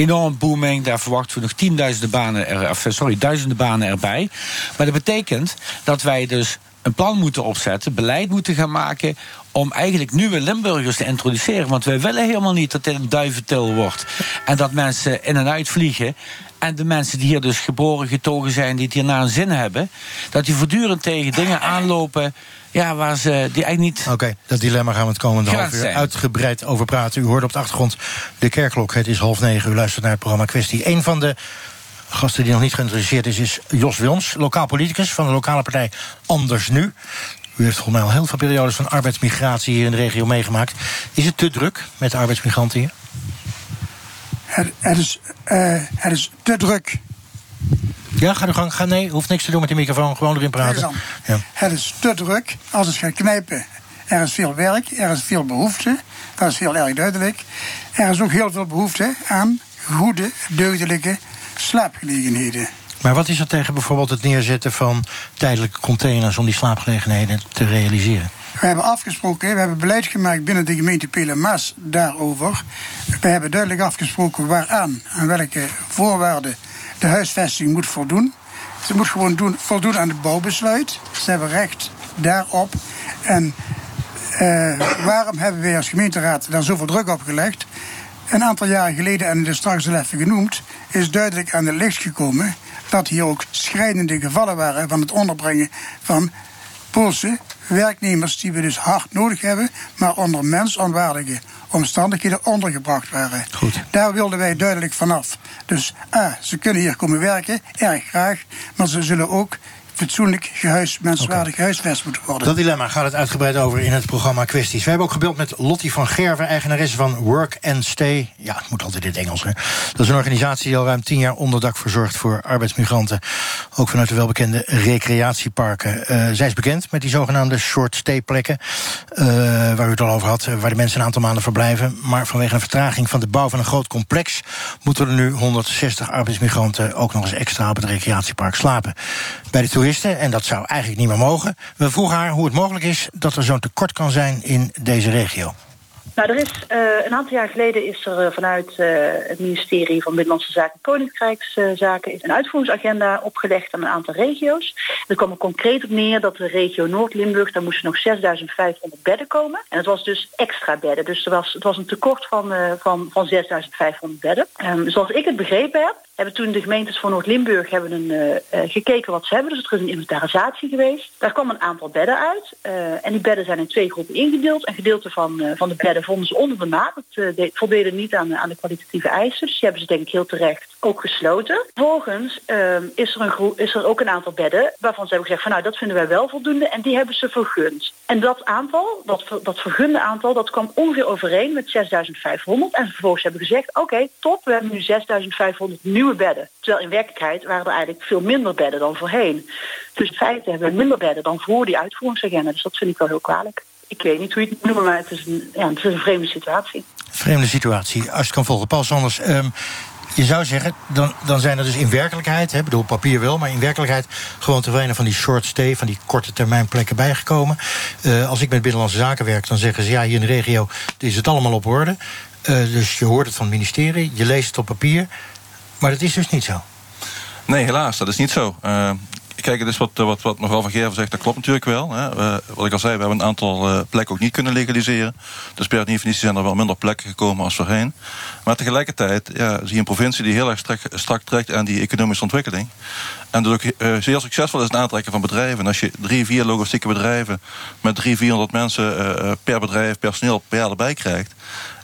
enorm booming. Daar verwachten we nog tienduizenden banen, er, of, sorry, duizenden banen erbij. Maar dat betekent dat wij dus een plan moeten opzetten, beleid moeten gaan maken om eigenlijk nieuwe Limburgers te introduceren. Want wij willen helemaal niet dat dit een duiventil wordt. En dat mensen in en uit vliegen. En de mensen die hier dus geboren, getogen zijn, die het hier naar een zin hebben, dat die voortdurend tegen dingen aanlopen. Ja, waar ze die eigenlijk niet. Oké, dat dilemma gaan we het komende half uur uitgebreid over praten. U hoort op de achtergrond de kerkklok. Het is half negen. U luistert naar het programma Kwestie. Een van de gasten die nog niet geïnteresseerd is, is Jos Wils, lokaal politicus van de lokale partij Anders Nu. U heeft volgens mij al heel veel periodes van arbeidsmigratie hier in de regio meegemaakt. Is het te druk met de arbeidsmigranten hier? Het, het is, uh, het is te druk. Ja, ga er gang. Ga, nee, hoeft niks te doen met de microfoon. Gewoon erin praten. Ja. Het is te druk. Als het gaat knijpen, er is veel werk, er is veel behoefte. Dat is heel erg duidelijk. Er is ook heel veel behoefte aan goede, deugdelijke slaapgelegenheden. Maar wat is er tegen bijvoorbeeld het neerzetten van tijdelijke containers om die slaapgelegenheden te realiseren? We hebben afgesproken, we hebben beleid gemaakt binnen de gemeente Pelemaas daarover. We hebben duidelijk afgesproken waaraan, aan welke voorwaarden de huisvesting moet voldoen. Ze moet gewoon doen, voldoen aan het bouwbesluit. Ze hebben recht daarop. En uh, waarom hebben wij als gemeenteraad daar zoveel druk op gelegd? Een aantal jaren geleden, en is straks al even genoemd, is duidelijk aan het licht gekomen dat hier ook schrijnende gevallen waren van het onderbrengen van Poolse werknemers die we dus hard nodig hebben, maar onder mensonwaardige omstandigheden ondergebracht waren. Goed. Daar wilden wij duidelijk vanaf. Dus A, ze kunnen hier komen werken, erg graag, maar ze zullen ook fatsoenlijk gehuis, menswaardig okay. gehuisvest moeten worden. Dat dilemma gaat het uitgebreid over in het programma Kwesties. We hebben ook gebeld met Lottie van Gerven, eigenaresse van Work and Stay. Ja, het moet altijd in het Engels, hè. Dat is een organisatie die al ruim tien jaar onderdak verzorgt voor arbeidsmigranten. Ook vanuit de welbekende recreatieparken. Uh, zij is bekend met die zogenaamde short stay plekken. Uh, waar u het al over had, waar de mensen een aantal maanden verblijven. Maar vanwege een vertraging van de bouw van een groot complex moeten er nu 160 arbeidsmigranten ook nog eens extra op het recreatiepark slapen. Bij de toeristen, en dat zou eigenlijk niet meer mogen. We vroegen haar hoe het mogelijk is dat er zo'n tekort kan zijn in deze regio. Nou, er is uh, een aantal jaar geleden is er uh, vanuit uh, het ministerie van Binnenlandse Zaken en Koninkrijkszaken een uitvoeringsagenda opgelegd aan een aantal regio's. Er kwam er concreet op neer dat de regio Noord-Limburg, daar moesten nog 6500 bedden komen. En het was dus extra bedden. Dus er was, het was een tekort van, van, van 6500 bedden. Um, zoals ik het begrepen heb, hebben toen de gemeentes van Noord-Limburg hebben een, uh, gekeken wat ze hebben. Dus er is een inventarisatie geweest. Daar kwam een aantal bedden uit. Uh, en die bedden zijn in twee groepen ingedeeld. Een gedeelte van, van de bedden vonden ze onder de maat. Het voldeden niet aan, aan de kwalitatieve eisen. Dus die hebben ze denk ik heel terecht ook gesloten. Vervolgens ehm, is, er een is er ook een aantal bedden waarvan ze hebben gezegd van nou dat vinden wij wel voldoende en die hebben ze vergund. En dat aantal, dat, dat vergunde aantal, dat kwam ongeveer overeen met 6500. En vervolgens hebben gezegd oké top, we hebben nu 6500 nieuwe bedden. Terwijl in werkelijkheid waren er eigenlijk veel minder bedden dan voorheen. Dus in feite hebben we minder bedden dan voor die uitvoeringsagenda. Dus dat vind ik wel heel kwalijk. Ik weet niet hoe je het noemt, maar het is een, ja, het is een vreemde situatie. Vreemde situatie, als je kan volgen. Paul Sanders, um, je zou zeggen, dan, dan zijn er dus in werkelijkheid, hè, bedoel papier wel, maar in werkelijkheid gewoon te weinig van die short stay, van die korte termijn plekken bijgekomen. Uh, als ik met Binnenlandse Zaken werk, dan zeggen ze ja, hier in de regio is het allemaal op orde. Uh, dus je hoort het van het ministerie, je leest het op papier. Maar dat is dus niet zo. Nee, helaas, dat is niet zo. Uh, kijk, dus wat, wat, wat mevrouw Van Gerven zegt, dat klopt natuurlijk wel. Hè. Wat ik al zei, we hebben een aantal uh, plekken ook niet kunnen legaliseren. Dus per definitie zijn er wel minder plekken gekomen als voorheen. Maar tegelijkertijd ja, zie je een provincie die heel erg strak, trekt aan die economische ontwikkeling. En dus ook zeer succesvol is het aantrekken van bedrijven. En als je drie, vier logistieke bedrijven met drie, vierhonderd mensen per bedrijf, personeel per jaar erbij krijgt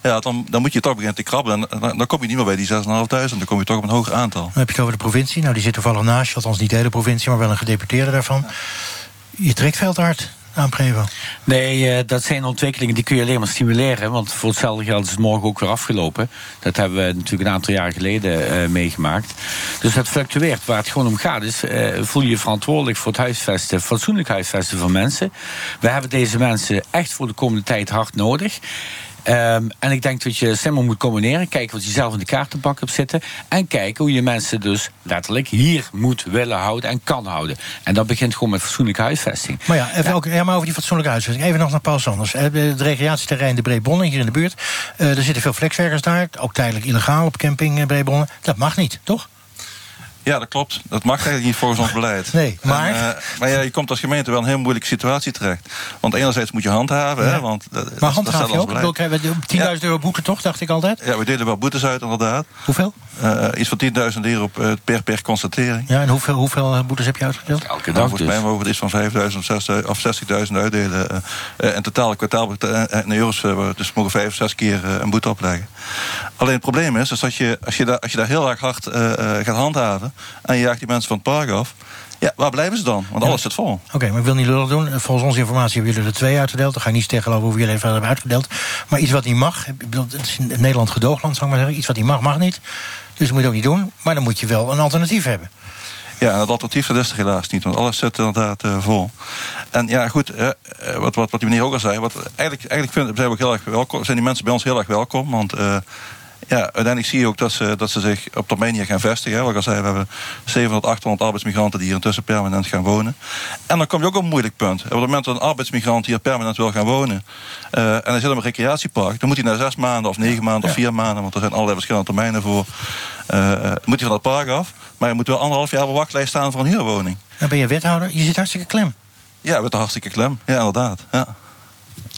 ja, dan, dan moet je toch beginnen te krabbelen. En dan, dan kom je niet meer bij die 6.500, dan kom je toch op een hoger aantal. Dan heb je het over de provincie. Nou, die zit toevallig naast je, althans niet de hele provincie, maar wel een gedeputeerde daarvan. Je trekt veel te hard aan Prevo. Nee, uh, dat zijn ontwikkelingen die kun je alleen maar stimuleren. Want voor hetzelfde geld is het morgen ook weer afgelopen. Dat hebben we natuurlijk een aantal jaar geleden uh, meegemaakt. Dus het fluctueert. Waar het gewoon om gaat is... Uh, voel je je verantwoordelijk voor het huisvesten... fatsoenlijk huisvesten van mensen. We hebben deze mensen echt voor de komende tijd hard nodig. Um, en ik denk dat je slimmer moet combineren. Kijken wat je zelf in de kaartenbak hebt zitten. En kijken hoe je mensen dus letterlijk hier moet willen houden en kan houden. En dat begint gewoon met fatsoenlijke huisvesting. Maar ja, even Ook, ja maar over die fatsoenlijke huisvesting. Even nog naar Paul Sanders. Het recreatieterrein de Breebonne hier in de buurt. Uh, er zitten veel flexwerkers daar. Ook tijdelijk illegaal op camping Breebonne. Dat mag niet, toch? Ja, dat klopt. Dat mag eigenlijk niet volgens ons beleid. Nee, maar... En, uh, maar ja, je komt als gemeente wel een heel moeilijke situatie terecht. Want enerzijds moet je handhaven. Ja. Hè, want dat, maar handhaven je ook? Ik bedoel, 10.000 ja. euro boete toch, dacht ik altijd? Ja, we delen wel boetes uit inderdaad. Hoeveel? Uh, iets van 10.000 euro uh, per, per constatering. Ja, en hoeveel, hoeveel boetes heb je uitgedeeld? Elke dag nou, Volgens mij mogen we iets van 5.000 of 60.000 uitdelen. en totaal kwartaal in euro's, dus we mogen vijf of zes keer een boete opleggen. Alleen het probleem is, is dat je, als, je daar, als je daar heel erg hard gaat handhaven... en je jaagt die mensen van het park af... Ja, waar blijven ze dan? Want alles zit vol. Oké, okay, maar ik wil niet lullig doen. Volgens onze informatie hebben jullie er twee uitgedeeld. Dan ga ik niet zeggen over hoeveel jullie even hebben uitgedeeld. Maar iets wat niet mag, het is in Nederland gedoogland, zou ik maar zeggen. Iets wat niet mag, mag niet. Dus dat moet je ook niet doen. Maar dan moet je wel een alternatief hebben. Ja, en dat alternatief dat is er helaas niet, want alles zit inderdaad uh, vol. En ja, goed, uh, wat, wat, wat die meneer ook al zei, wat, eigenlijk, eigenlijk vind, zijn, we heel erg welkom, zijn die mensen bij ons heel erg welkom. Want uh, ja, uiteindelijk zie je ook dat ze, dat ze zich op termijn hier gaan vestigen. Wat ik al zei, we hebben 700, 800 arbeidsmigranten die hier intussen permanent gaan wonen. En dan kom je ook op een moeilijk punt. Op het moment dat een arbeidsmigrant hier permanent wil gaan wonen... Uh, en hij zit op een recreatiepark... dan moet hij na zes maanden of negen maanden of vier maanden... want er zijn allerlei verschillende termijnen voor... Uh, moet hij van dat park af. Maar hij moet wel anderhalf jaar op wachtlijst staan voor een huurwoning. Dan ben je wethouder, je zit hartstikke klem. Ja, we zitten hartstikke klem. Ja, inderdaad. Ja.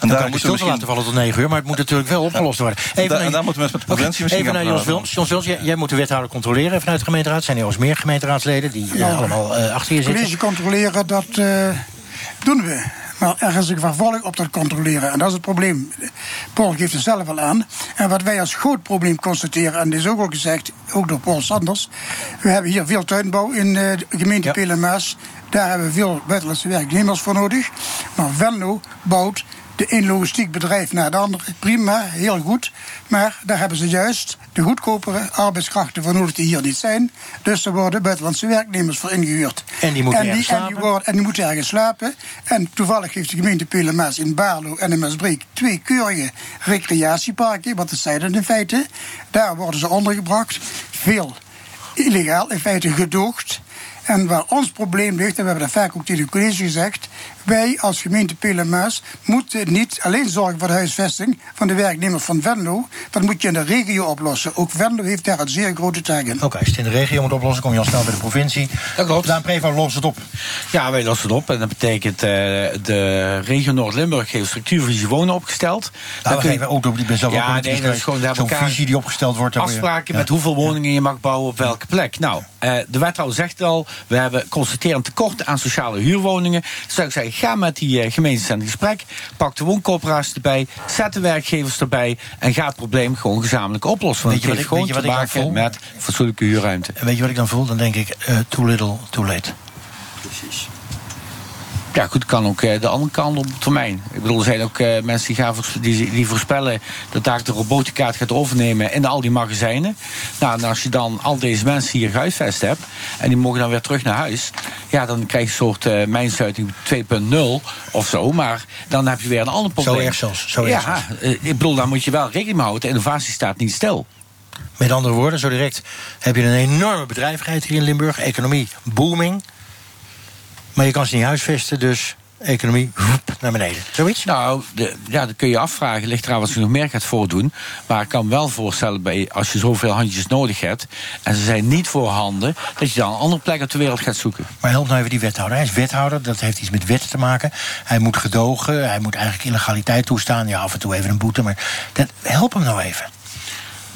En daar moeten we misschien... laten vallen tot 9 uur, maar het moet natuurlijk wel opgelost worden. Even da en daar moeten we met de preventie okay, Even naar Jos Wils. Jos Wils, jij, jij, moet de wethouder controleren vanuit de gemeenteraad. Zijn er ook meer gemeenteraadsleden die allemaal uh, achter je zitten? College controleren, dat uh, doen we. Maar er is een vervolg op dat controleren. En dat is het probleem. Paul geeft het zelf al aan. En wat wij als groot probleem constateren, en dit is ook al gezegd, ook door Paul Sanders. We hebben hier veel tuinbouw in de gemeente ja. Pelemaas. Daar hebben we veel buitenlandse werknemers voor nodig. Maar Venlo bouwt de een logistiek bedrijf naar de andere. Prima, heel goed. Maar daar hebben ze juist de goedkopere arbeidskrachten voor nodig die hier niet zijn. Dus er worden buitenlandse werknemers voor ingehuurd. En die moeten ergens slapen. En die, worden, en die moeten ergens slapen. En toevallig heeft de gemeente Pelemaas in Baarlo en in Maasbreek... twee keurige recreatieparken, wat het zijn in feite. Daar worden ze ondergebracht. Veel illegaal, in feite gedoogd. En waar ons probleem ligt, en we hebben dat vaak ook tegen de college gezegd... wij als gemeente Pelemas moeten niet alleen zorgen voor de huisvesting van de werknemers van Venlo. Dat moet je in de regio oplossen. Ook Venlo heeft daar een zeer grote taak in. Oké, als je het in de regio moet oplossen, kom je al snel bij de provincie. Dat klopt. Daan Prevo lost het op. Ja, wij lossen het op. En dat betekent, uh, de regio Noord-Limburg heeft structuurvisie wonen opgesteld. Nou, we geven ook, ik ben zelf ja, nee, dat is gewoon zo'n visie die opgesteld wordt. Afspraken met hoeveel woningen je mag bouwen op welke plek. Nou, uh, de wethouder zegt al, we hebben constaterend tekort aan sociale huurwoningen. Zou ik zeggen, ga met die uh, gemeentes aan het gesprek. Pak de wooncoöperaties erbij. Zet de werkgevers erbij. En ga het probleem gewoon gezamenlijk oplossen. Want weet je het wat heeft ik, gewoon weet je te wat ik maken dan voel? met fatsoenlijke huurruimte. En weet je wat ik dan voel? Dan denk ik, uh, too little, too late. Precies. Ja, goed, kan ook uh, de andere kant op termijn. Ik bedoel, er zijn ook uh, mensen die, gaan die, die voorspellen dat daar de robotica gaat overnemen in al die magazijnen. Nou, en als je dan al deze mensen hier gehuisvest hebt en die mogen dan weer terug naar huis, ja, dan krijg je een soort uh, mijnsluiting 2.0 of zo. Maar dan heb je weer een ander probleem. Zo erg zelfs. Zo ja, zelfs. ik bedoel, daar moet je wel rekening mee houden. De innovatie staat niet stil. Met andere woorden, zo direct heb je een enorme bedrijvigheid hier in Limburg. Economie booming. Maar je kan ze niet huisvesten, dus economie naar beneden. Zoiets? Nou, de, ja, dat kun je afvragen. Ligt eraan wat ze nog meer gaat voordoen. Maar ik kan wel voorstellen, bij, als je zoveel handjes nodig hebt... en ze zijn niet voorhanden... dat je dan een andere plek op de wereld gaat zoeken. Maar help nou even die wethouder. Hij is wethouder, dat heeft iets met wetten te maken. Hij moet gedogen, hij moet eigenlijk illegaliteit toestaan. Ja, af en toe even een boete, maar dat, help hem nou even.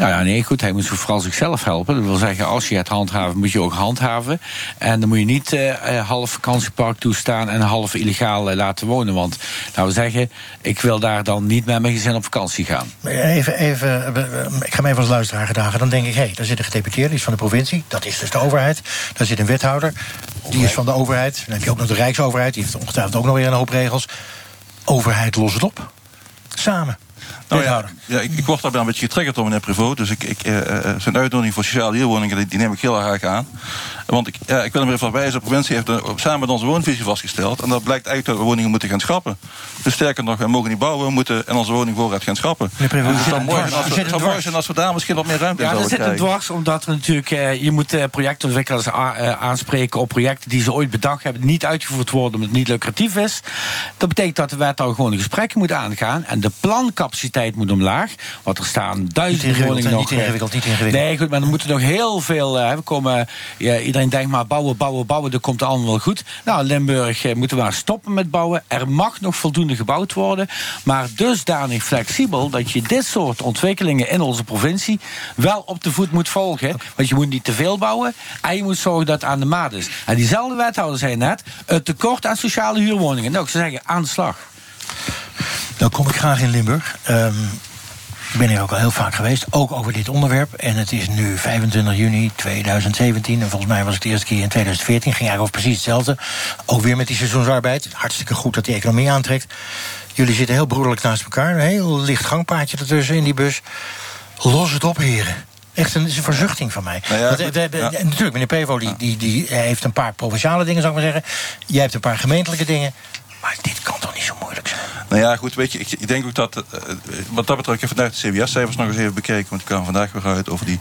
Nou ja, nee, goed, hij moet vooral zichzelf helpen. Dat wil zeggen, als je het handhaven, moet je ook handhaven. En dan moet je niet uh, half vakantiepark toestaan en half illegaal uh, laten wonen. Want, nou we zeggen, ik wil daar dan niet met mijn gezin op vakantie gaan. Even, even, ik ga me even als luisteraar gedagen. Dan denk ik, hé, hey, daar zit een gedeputeerde, die is van de provincie. Dat is dus de overheid. Daar zit een wethouder, die is van de overheid. Dan heb je ook nog de Rijksoverheid, die heeft ongetwijfeld ook nog weer een hoop regels. Overheid, los het op. Samen. Nou ja, ja ik, ik, word daarbij een beetje getriggerd door meneer Prevot. Dus ik, ik, uh, zijn uitnodiging voor sociale huurwoningen die, die, neem ik heel erg aan. Want ik, ja, ik wil hem even wijzen, de provincie heeft een, samen met onze woonvisie vastgesteld. En dat blijkt eigenlijk dat we woningen moeten gaan schrappen. Dus sterker nog, we mogen niet bouwen, we moeten in onze woningvoorraad gaan schrappen. Meneer dus het zou mooi zijn als, we, zou mooi zijn als we daar misschien wat meer ruimte ja, in zouden krijgen. Ja, dat zit dwars, omdat we natuurlijk, uh, je moet projectontwikkelaars aanspreken op projecten die ze ooit bedacht hebben, niet uitgevoerd worden omdat het niet lucratief is. Dat betekent dat de wethouder gewoon een gesprek moet aangaan en de plancapaciteit moet omlaag. Want er staan duizenden woningen nog. Niet ingewikkeld, niet ingewikkeld. Nee, goed, maar er moeten nog heel veel. Uh, we komen, ja, iedereen denkt maar bouwen, bouwen, bouwen, dat komt allemaal wel goed. Nou, Limburg uh, moeten we maar stoppen met bouwen. Er mag nog voldoende gebouwd worden. Maar dusdanig flexibel dat je dit soort ontwikkelingen in onze provincie wel op de voet moet volgen. Want je moet niet te veel bouwen en je moet zorgen dat het aan de maat is. En diezelfde wethouder zei net: het tekort aan sociale huurwoningen. Nou, ik zou zeggen, aan de slag. Dan kom ik graag in Limburg. Um, ik ben hier ook al heel vaak geweest, ook over dit onderwerp. En het is nu 25 juni 2017. En volgens mij was het de eerste keer in 2014. Ging eigenlijk over precies hetzelfde. Ook weer met die seizoensarbeid. Hartstikke goed dat die economie aantrekt. Jullie zitten heel broederlijk naast elkaar. Een heel licht gangpaadje ertussen in die bus. Los het op, heren. Echt een, verzuchting van mij. Nou ja, Want, de, de, ja. Natuurlijk, meneer Pevo die, die, die heeft een paar provinciale dingen, zou ik maar zeggen. Jij hebt een paar gemeentelijke dingen. Maar dit kan toch niet zo moeilijk zijn? Nou ja, goed, weet je, ik, ik denk ook dat, uh, wat dat betreft, ik heb vandaag de CBS-cijfers nog eens even bekeken, want die kwamen vandaag weer uit over, die,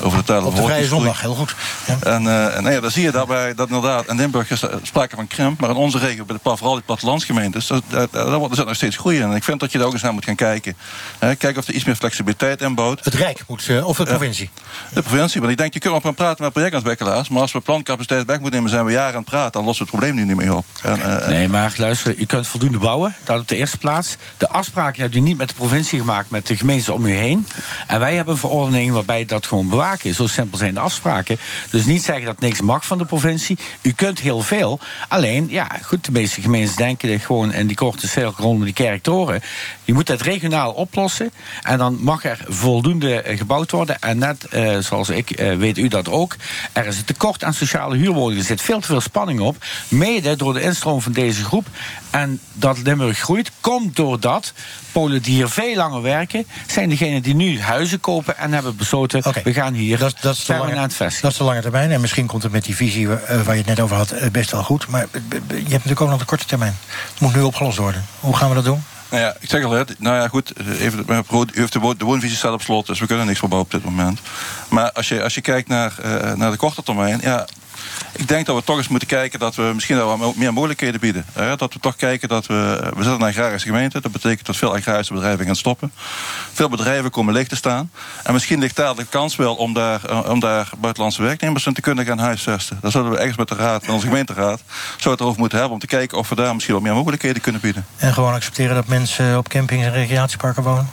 over de tijden Op de vrije zondag, heel goed. Ja. En, uh, en nou ja, dan zie je daarbij dat inderdaad, in Limburg is er sprake van krimp, maar in onze regio, bij de, vooral die plattelandsgemeentes, daar, daar, daar zit nog steeds groei in. En ik vind dat je daar ook eens naar moet gaan kijken. Uh, kijken of er iets meer flexibiliteit inbouwt. Het Rijk moet, of de provincie? de provincie, want ik denk, je kunt wel gaan praten met projectontwikkelaars, maar als we plancapaciteit weg moeten nemen, zijn we jaren aan het praten, dan lossen we het probleem nu niet meer op. En, nee, maar luister, je kunt voldoende bouwen, dat op de eerste plaats. De afspraken hebt u niet met de provincie gemaakt, met de gemeenten om u heen. En wij hebben een verordening waarbij dat gewoon bewaken is. Zo simpel zijn de afspraken. Dus niet zeggen dat niks mag van de provincie. U kunt heel veel. Alleen, ja, goed, de meeste gemeenten denken dat gewoon in die korte cirkel rondom die kerktoren. Je moet het regionaal oplossen. En dan mag er voldoende gebouwd worden. En net uh, zoals ik, uh, weet u dat ook. Er is een tekort aan sociale huurwoningen. Er zit veel te veel spanning op. Mede door de instroom van deze groep. En dat Limburg groeit, komt doordat Polen die hier veel langer werken, zijn degenen die nu huizen kopen en hebben besloten: okay. we gaan hier dat, dat is permanent vestigen. Dat is de lange termijn. En misschien komt het met die visie uh, waar je het net over had best wel goed. Maar je hebt natuurlijk ook nog de korte termijn. Het moet nu opgelost worden. Hoe gaan we dat doen? Nou ja, ik zeg al, nou ja, goed, even, u heeft de, wo de woonvisie staat op slot, dus we kunnen niks verbouwen op dit moment. Maar als je, als je kijkt naar, uh, naar de korte termijn, ja, Ik denk dat we toch eens moeten kijken dat we misschien wel meer mogelijkheden bieden. Hè? Dat we toch kijken dat we. We zitten in een agrarische gemeente. Dat betekent dat veel agrarische bedrijven gaan stoppen. Veel bedrijven komen leeg te staan. En misschien ligt daar de kans wel om daar, eh, om daar buitenlandse werknemers in te kunnen gaan huisvesten. Daar zouden we ergens met de raad, met onze gemeenteraad, zo het erover moeten hebben. Om te kijken of we daar misschien wat meer mogelijkheden kunnen bieden. En gewoon accepteren dat mensen op campings en recreatieparken wonen?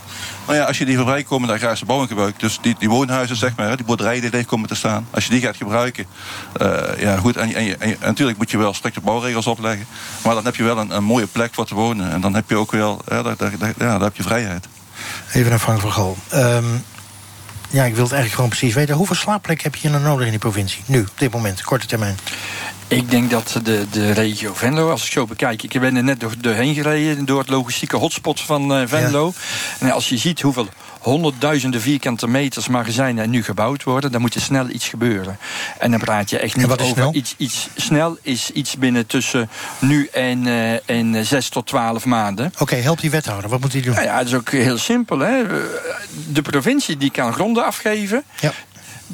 Nou ja, als je die verbruikkomende agrarische bouwing gebruikt, dus die, die woonhuizen, zeg maar, die boerderijen die leeg komen te staan, als je die gaat gebruiken, eh, ja goed, en, en, en, natuurlijk moet je wel strikte bouwregels opleggen, maar dan heb je wel een, een mooie plek voor te wonen en dan heb je ook wel, ja, daar, daar, daar- ja, daar heb je vrijheid. Even naar Frank van Gol. Ehm, ja, ik wil het eigenlijk gewoon precies weten. Hoeveel slaapplekken heb je nou nodig in die provincie? Nu, op dit moment, korte termijn. Ik denk dat de, de regio Venlo, als ik zo bekijk... ik ben er net door, doorheen gereden, door het logistieke hotspot van eh, Venlo. En als je ziet hoeveel honderdduizenden vierkante meters magazijnen nu gebouwd worden... dan moet er snel iets gebeuren. En dan praat je echt niet wat is over snel? iets, iets... Snel is iets binnen tussen nu en, eh, en eh, zes tot twaalf maanden. Oké, help die wethouder. Wat moet hij doen? Nou ja, dat is ook heel simpel. Hè? De provincie die kan gronden afgeven. Ja.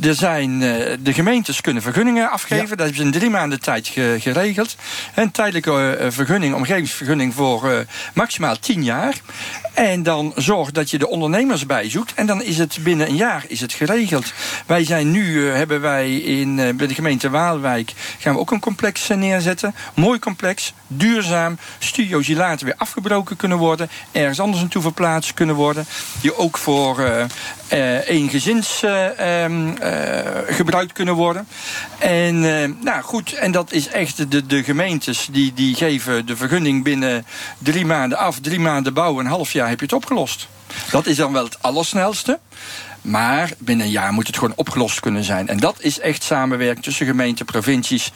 Er zijn, eh, de gemeentes kunnen vergunningen afgeven. Dat hebben ze in drie maanden tijd ge- geregeld. Een tijdelijke eh, vergunning, omgevingsvergunning voor eh, maximaal tien jaar. En dan zorg dat je de ondernemers bijzoekt. En dan is het binnen een jaar is het geregeld. Wij zijn nu, eh, hebben wij in, eh, bij de gemeente Waalwijk... gaan we ook een complex eh, neerzetten. Mooi complex, duurzaam. Studio's die later weer afgebroken kunnen worden. Ergens anders naartoe verplaatst kunnen worden. Die ook voor eh eh eengezins eh, ehm, eh, gebruikt kunnen worden. En nou goed, en dat is echt de, de gemeentes die, die geven de vergunning binnen drie maanden af, drie maanden bouwen, een half jaar heb je het opgelost. Dat is dan wel het allersnelste. Maar binnen een jaar moet het gewoon opgelost kunnen zijn. En dat is echt samenwerking tussen gemeenten, provincies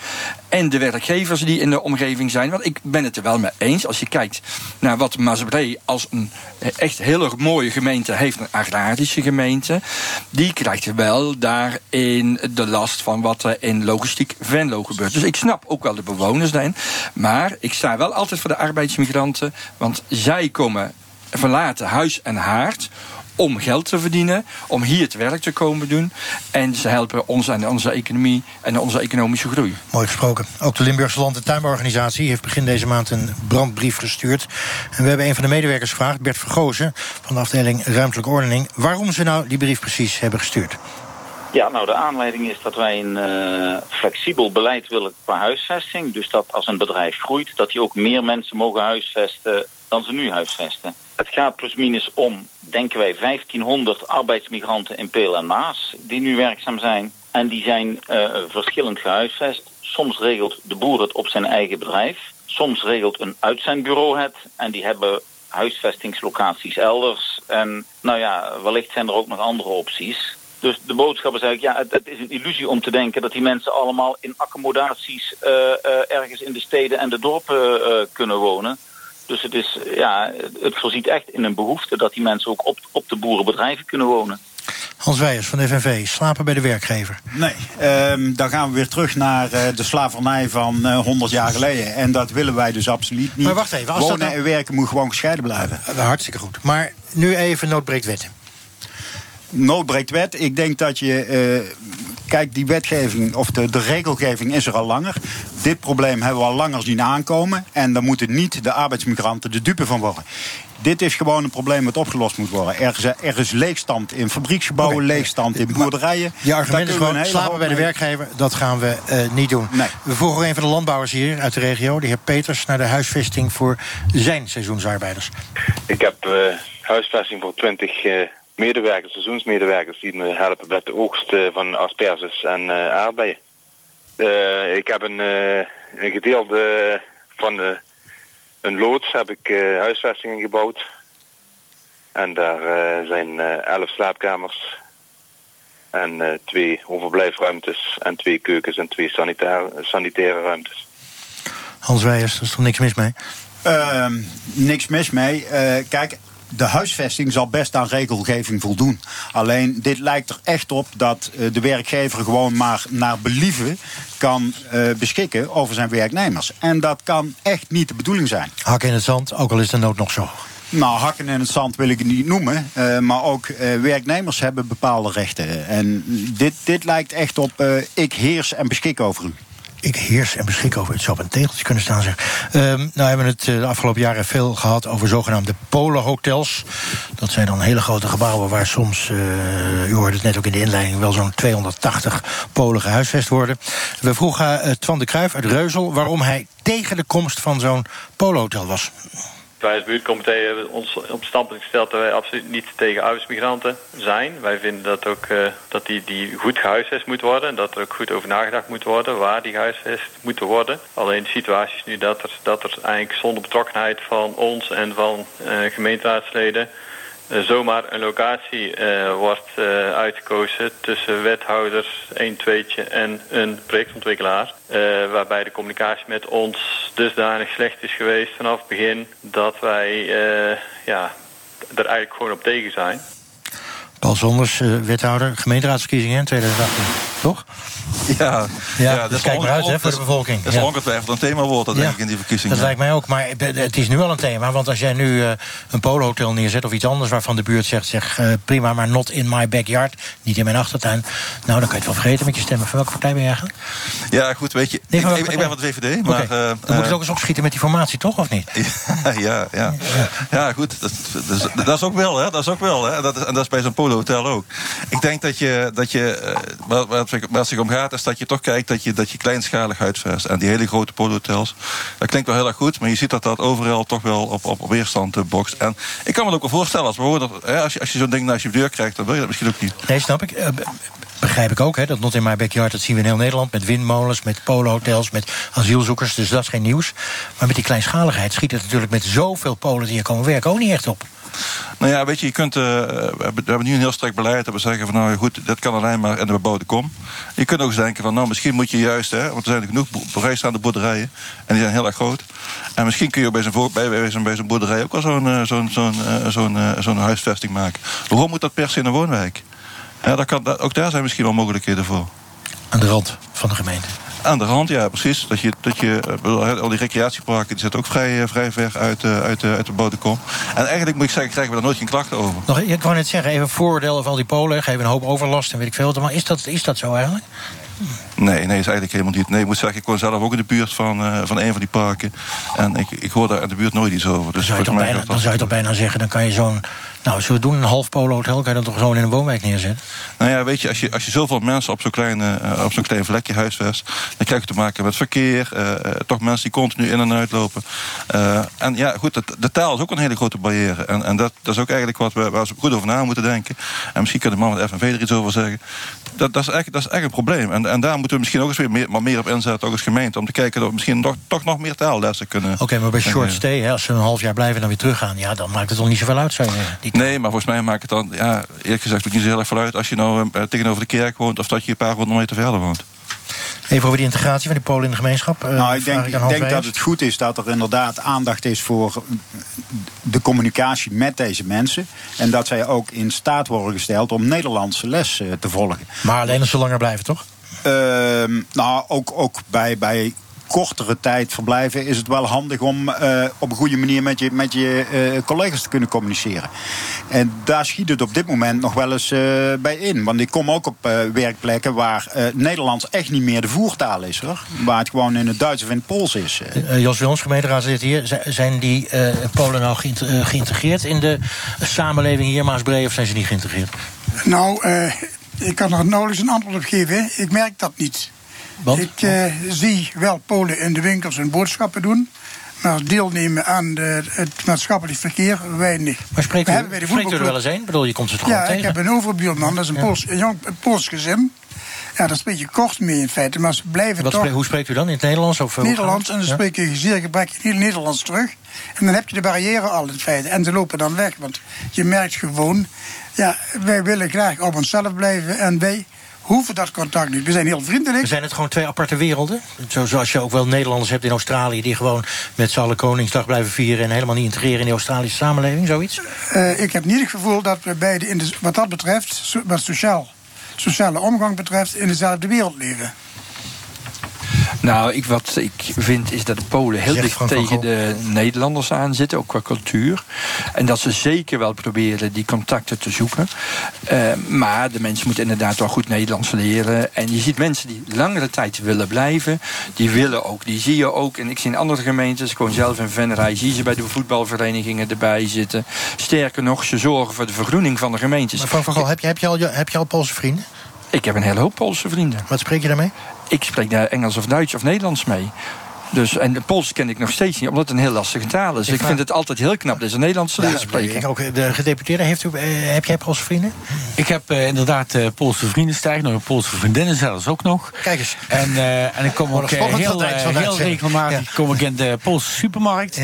en de werkgevers die in de omgeving zijn. Want ik ben het er wel mee eens. Als je kijkt naar wat Maasbree als een echt heel erg mooie gemeente heeft, een agrarische gemeente, die krijgt wel daarin de last van wat er in logistiek Venlo gebeurt. Dus ik snap ook wel de bewoners daarin. Maar ik sta wel altijd voor de arbeidsmigranten, want zij komen verlaten huis en haard om geld te verdienen, om hier het werk te komen doen. En ze helpen ons en onze economie en onze economische groei. Mooi gesproken. Ook de Limburgse Land- en Tuinbouworganisatie heeft begin deze maand een brandbrief gestuurd. En we hebben een van de medewerkers gevraagd, Bert Vergozen van de afdeling Ruimtelijke Ordening, waarom ze nou die brief precies hebben gestuurd. Ja, nou de aanleiding is dat wij een eh, flexibel beleid willen qua huisvesting. Dus dat als een bedrijf groeit, dat die ook meer mensen mogen huisvesten dan ze nu huisvesten. Het gaat plusminus om, denken wij, 1500 arbeidsmigranten in Peel en Maas die nu werkzaam zijn. En die zijn eh, verschillend gehuisvest. Soms regelt de boer het op zijn eigen bedrijf. Soms regelt een uitzendbureau het. En die hebben huisvestingslocaties elders. En nou ja, wellicht zijn er ook nog andere opties. Dus de boodschap is eigenlijk, ja, het, het is een illusie om te denken dat die mensen allemaal in accommodaties eh, eh, ergens in de steden en de dorpen eh, kunnen wonen. Dus het, is, ja, het voorziet echt in een behoefte dat die mensen ook op, op de boerenbedrijven kunnen wonen. Hans Weijers van de FNV, slapen bij de werkgever. Nee, ehm, dan gaan we weer terug naar eh, de slavernij van eh 100 jaar geleden. En dat willen wij dus absoluut niet. Maar wacht even, als dat Wonen nou- en werken moet gewoon gescheiden blijven. Uh, hartstikke goed. Maar nu even noodbreekt wetten. Noodbreekt wet. Ik denk dat je. eh, kijk, die wetgeving of de, de regelgeving is er al langer. Dit probleem hebben we al langer zien aankomen. En daar moeten niet de arbeidsmigranten de dupe van worden. Dit is gewoon een probleem dat opgelost moet worden. Er is, er is leegstand in fabrieksgebouwen, leegstand in boerderijen. Je argument is gewoon slapen bij de werkgever. Dat gaan we eh, niet doen. We vroegen een van de landbouwers hier uit de regio, de heer Peters, naar de huisvesting voor zijn seizoensarbeiders. Ik heb eh, huisvesting voor 20 eh, medewerkers, seizoensmedewerkers, die me helpen met de oogst eh, van asperges en eh, aardbeien. Eh, ik heb een, eh, een gedeelte van de, een loods heb ik eh, huisvestingen gebouwd. En daar eh, zijn elf slaapkamers en eh, twee overblijfruimtes en twee keukens en twee sanitaire, sanitaire ruimtes. Hans Weijers, daar is toch niks mis mee? Ehm, niks mis mee. Eh, kijk, de huisvesting zal best aan regelgeving voldoen. Alleen dit lijkt er echt op dat eh, de werkgever gewoon maar naar believen kan eh, beschikken over zijn werknemers. En dat kan echt niet de bedoeling zijn. Hakken in het zand, ook al is de nood nog zo. Nou, hakken in het zand wil ik het niet noemen. eh, maar ook werknemers hebben bepaalde rechten. En dit, dit lijkt echt op ik heers en beschik over u. ik heers en beschik over. Het zou op een tegeltje kunnen staan, zeg. Ehm, nou hebben we het eh, de afgelopen jaren veel gehad over zogenaamde polenhotels. Dat zijn dan hele grote gebouwen waar soms, uh, u hoorde het net ook in de inleiding, wel zo'n 280 Polen gehuisvest worden. We vroegen uh, Twan de Kruijf uit Reuzel waarom hij tegen de komst van zo'n polenhotel was. Wij als buurtcomité hebben ons op het standpunt gesteld dat wij absoluut niet tegen arbeidsmigranten zijn. Wij vinden dat, ook, uh, dat die, die goed gehuisvest moet worden. En dat er ook goed over nagedacht moet worden waar die gehuisvest moeten worden. Alleen de situatie is nu dat er, dat er eigenlijk zonder betrokkenheid van ons en van uh, gemeenteraadsleden zomaar een locatie uh, wordt uh, uitgekozen tussen wethouders, een tweetje en een projectontwikkelaar. waarbij de communicatie met ons dusdanig slecht is geweest vanaf het begin dat wij ja, er eigenlijk gewoon op tegen zijn. Paul Zonders, wethouder, gemeenteraadsverkiezingen in 2018, toch? Ja, ja, ja dat kijkt maar uit hè, voor de bevolking. Dat is ja. ongetwijfeld een thema wordt, dat ja. denk ik, in die verkiezingen. Dat lijkt mij ook, maar het is nu al een thema. Want als jij nu uh, een polohotel neerzet of iets anders... waarvan de buurt zegt, zeg, uh, prima, maar not in my backyard... niet in mijn achtertuin, nou, dan kan je het wel vergeten met je stemmen. Van welke partij ben je eigenlijk? Ja, goed, weet je, nee, ik, ik, ik, ben van de VVD, maar... Okay. Uh, dan moet het ook eens opschieten met die formatie, toch, of niet? ja, ja, ja. goed, dat, dat, dat, is ook wel, hè. Dat is ook wel, hè. Dat is, en dat is bij zo'n polohotel ook. Ik denk dat je, dat je waar, waar het zich om gaat, is dat je toch kijkt dat je, dat je kleinschalig huisvest. En die hele grote polohotels, dat klinkt wel heel erg goed, maar je ziet dat dat overal toch wel op, op, weerstand uh, bokst. En ik kan me ook wel voorstellen, als, hè, als je, als je zo'n ding naast je deur krijgt, dan wil je dat misschien ook niet. Nee, snap ik. Uh, begrijp ik ook, hè, dat Not in My Backyard, dat zien we in heel Nederland... met windmolens, met polohotels, met asielzoekers, dus dat is geen nieuws. Maar met die kleinschaligheid schiet het natuurlijk met zoveel Polen die hier komen werken ook niet echt op. Nou ja, weet je, je kunt, uh, we, hebben, nu een heel sterk beleid dat we zeggen van nou goed, dat kan alleen maar in de bebouwde kom. Je kunt ook eens denken van nou misschien moet je juist, hè, want er zijn genoeg vrijstaande boerderijen en die zijn heel erg groot. En misschien kun je bij zo'n bij, zo'n bij boerderij ook wel zo'n uh, zo'n zo'n uh, zo'n zo'n huisvesting maken. Waarom moet dat per se in een woonwijk? Kan, ook daar zijn misschien wel mogelijkheden voor. Aan de rand van de gemeente. Aan de rand, ja, precies. Dat je, dat je, al die recreatieparken die zitten ook vrij, vrij ver uit, uit, uit de bodem. En eigenlijk moet ik zeggen, krijgen we daar nooit geen klachten over. Nog, ik wou net zeggen, even voordelen van die Polen. Geven een hoop overlast en weet ik veel. Maar is dat, is dat zo eigenlijk? Nee, nee, is eigenlijk helemaal niet. Nee, ik moet zeggen, ik woon zelf ook in de buurt van, uh, van een van die parken. En ik, ik hoor daar in de buurt nooit iets over. Dus dan, zou je, bijna, dan zou je toch bijna zeggen, dan kan je zo'n... Nou, zullen we doen een half polo-hotel? Kan je dat toch gewoon in een woonwijk neerzetten? Nou ja, weet je, als je, als je zoveel mensen op zo'n klein, uh, op zo'n klein vlekje huisvest... dan krijg je te maken met verkeer. Uh, toch mensen die continu in en uit lopen. en ja, goed, de, de, taal is ook een hele grote barrière. En, en dat, dat is ook eigenlijk wat we, waar we goed over na moeten denken. En misschien kan de man met FNV er iets over zeggen. Dat, dat, is, echt, dat is echt een probleem. En, en daar moeten we misschien ook eens weer meer, maar meer op inzetten, ook als gemeente... om te kijken dat we misschien toch, toch nog meer taallessen kunnen... Oké, okay, maar bij short stay, hè, als ze een half jaar blijven en dan weer teruggaan... ja, dan maakt het toch niet zoveel uit, zou je Nee, maar volgens mij maakt het dan, ja, eerlijk gezegd, ook niet zo heel erg veel uit... als je nou uh, tegenover de kerk woont of dat je een paar honderd meter verder woont. Even over die integratie van die Polen in de gemeenschap. Uh, nou, ik denk, ik denk dat het goed is dat er inderdaad aandacht is voor de communicatie met deze mensen. En dat zij ook in staat worden gesteld om Nederlandse les uh, te volgen. Maar alleen als ze langer blijven, toch? Uh, nou, ook, ook bij, bij kortere tijd verblijven, is het wel handig om uh, op een goede manier met je, met je uh, collega's te kunnen communiceren. En daar schiet het op dit moment nog wel eens uh, bij in. Want ik kom ook op werkplekken waar Nederlands echt niet meer de voertaal is hoor. Waar het gewoon in het Duits of in het Pools is. Jos Wilms, gemeenteraad zit hier. Zijn die Polen nou geïntegreerd in de samenleving hier Maasbree of zijn ze niet geïntegreerd? Nou, ik kan er nauwelijks een antwoord op geven. Ik merk dat niet. Want? Ik uh, zie wel Polen in de winkels hun boodschappen doen. Maar deelnemen aan de, het maatschappelijk verkeer weinig. Maar spreekt u, spreekt u er wel eens een? Ik bedoel, je komt ze toch ja, tegen? ik heb een overbuurman, dat is een, ja. Pools, een jong een Pools gezin. Ja, dat spreek je kort mee in feite, maar ze blijven Wat toch... Hoe spreekt u dan? In het Nederlands? Of, Nederlands, en dan ja? spreek je zeer gebrekkig Nederlands terug. En dan heb je de barrière al in feite. En ze lopen dan weg, want je merkt gewoon... Ja, wij willen graag op onszelf blijven en wij hoeven dat contact niet. We zijn heel vriendelijk. We zijn het gewoon twee aparte werelden. Zo, zoals je ook wel Nederlanders hebt in Australië... die gewoon met z'n allen Koningsdag blijven vieren... en helemaal niet integreren in de Australische samenleving, zoiets? Uh, ik heb niet het gevoel dat we beide, in de, wat dat betreft... wat sociaal, sociale omgang betreft, in dezelfde wereld leven. Nou, ik, wat ik vind is dat de Polen heel dicht tegen Gogh. de Nederlanders aan zitten, ook qua cultuur. En dat ze zeker wel proberen die contacten te zoeken. Eh, maar de mensen moeten inderdaad wel goed Nederlands leren. En je ziet mensen die langere tijd willen blijven, die willen ook. Die zie je ook. En ik zie in andere gemeentes, gewoon zelf in Venray, zie je ze bij de voetbalverenigingen erbij zitten. Sterker nog, ze zorgen voor de vergroening van de gemeentes. Maar Frank van Gaal, heb je, heb, je al, heb je al Poolse vrienden? Ik heb een hele hoop Poolse vrienden. Wat spreek je daarmee? Ik spreek daar Engels of Duits of Nederlands mee. Dus, en de Pools ken ik nog steeds niet, omdat het een heel lastige taal is. Ik Ik, vind het altijd heel knap dat ze Nederlands leren spreken. Ik ook, de gedeputeerde, heeft u, eh, heb jij Poolse vrienden? Ik heb eh, inderdaad eh, Poolse vrienden, sterk nog een Poolse vriendinnen zelfs ook nog. Kijk eens. En, eh, en ik kom ook eh, heel, eh, heel regelmatig kom ik in de Poolse supermarkt.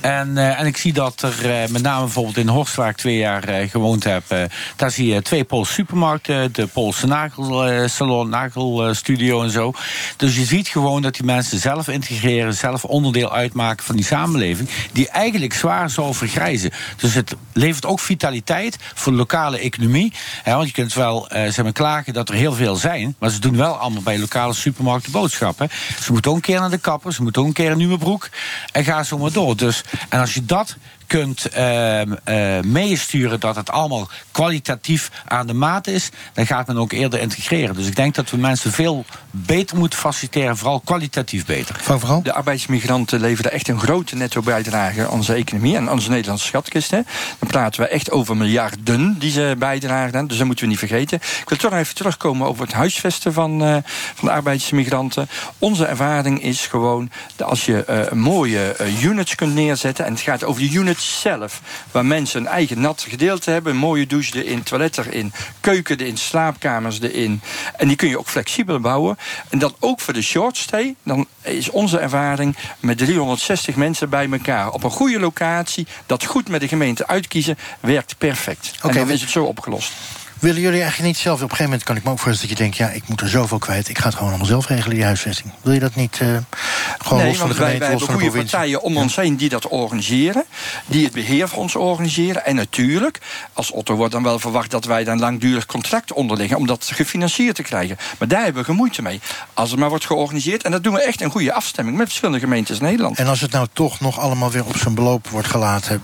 En, eh, en ik zie dat er eh, met name bijvoorbeeld in Horst, waar ik twee jaar eh, gewoond heb, eh, daar zie je twee Poolse supermarkten, de Poolse nagelsalon, nagelstudio en zo. Dus je ziet gewoon dat die mensen zelf integreren, zelf onderdeel uitmaken van die samenleving, die eigenlijk zwaar zou vergrijzen. Dus het levert ook vitaliteit voor de lokale economie. Hè, want je kunt wel eh maar, klagen dat er heel veel zijn, maar ze doen wel allemaal bij lokale supermarkten boodschappen. Ze moeten ook een keer naar de kapper, ze moeten ook een keer een nieuwe broek en ga zo maar door. Dus, en als je dat kunt ehm, eh, meesturen dat het allemaal kwalitatief aan de maat is, dan gaat men ook eerder integreren. Dus ik denk dat we mensen veel beter moeten faciliteren, vooral kwalitatief beter. De arbeidsmigranten leveren echt een grote netto bijdrage aan onze economie en aan onze Nederlandse schatkist. Hè. Dan praten we echt over miljarden die ze bijdragen. Dus dat moeten we niet vergeten. Ik wil toch even terugkomen over het huisvesten van, eh, van de arbeidsmigranten. Onze ervaring is gewoon dat als je eh, mooie units kunt neerzetten, en het gaat over de zelf, waar mensen een eigen nat gedeelte hebben, een mooie douche erin, toilet erin, keuken erin, slaapkamers erin. En die kun je ook flexibel bouwen. En dan ook voor de short stay, dan is onze ervaring met 360 mensen bij elkaar op een goede locatie, dat goed met de gemeente uitkiezen, werkt perfect. Oké, en dan is het zo opgelost. Willen jullie eigenlijk niet zelf... Op een gegeven moment kan ik me ook voorstellen dat je denkt... ja, ik moet er zoveel kwijt, ik ga het gewoon allemaal zelf regelen, die huisvesting. Wil je dat niet eh, gewoon nee, los van de want wij, gemeente, wij los van de provincie? partijen om ons heen die dat organiseren. Die het beheer voor ons organiseren. En natuurlijk, als Otto wordt dan wel verwacht dat wij dan langdurig contract onderleggen. om dat gefinancierd te krijgen. Maar daar hebben we geen moeite mee. Als het maar wordt georganiseerd. En dat doen we echt in goede afstemming met verschillende gemeentes in Nederland. En als het nou toch nog allemaal weer op zijn beloop wordt gelaten...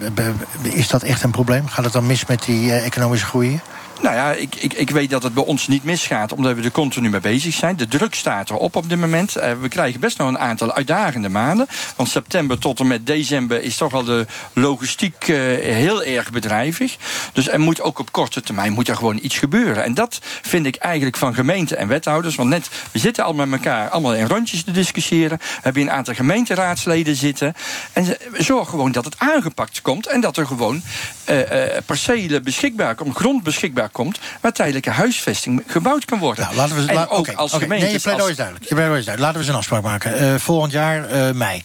is dat echt een probleem? Gaat het dan mis met die eh, economische groei? Nou ja, ik, ik, ik weet dat het bij ons niet misgaat, omdat we er continu mee bezig zijn. De druk staat erop op dit moment. Eh, we krijgen best nog een aantal uitdagende maanden. Want september tot en met december is toch wel de logistiek eh, heel erg bedrijvig. Dus er moet ook op korte termijn moet er gewoon iets gebeuren. En dat vind ik eigenlijk van gemeenten en wethouders. Want net, we zitten al met elkaar allemaal in rondjes te discussiëren. We hebben een aantal gemeenteraadsleden zitten. En zorg gewoon dat het aangepakt komt. En dat er gewoon eh, eh, percelen beschikbaar komt, grond beschikbaar komt. waar tijdelijke huisvesting gebouwd kan worden. Nou, laten we en la- ook oké, als gemeente. Nee, je pleidooi is duidelijk. Je pleidooi is duidelijk. Laten we eens een afspraak maken. Eh, volgend jaar, eh, mei,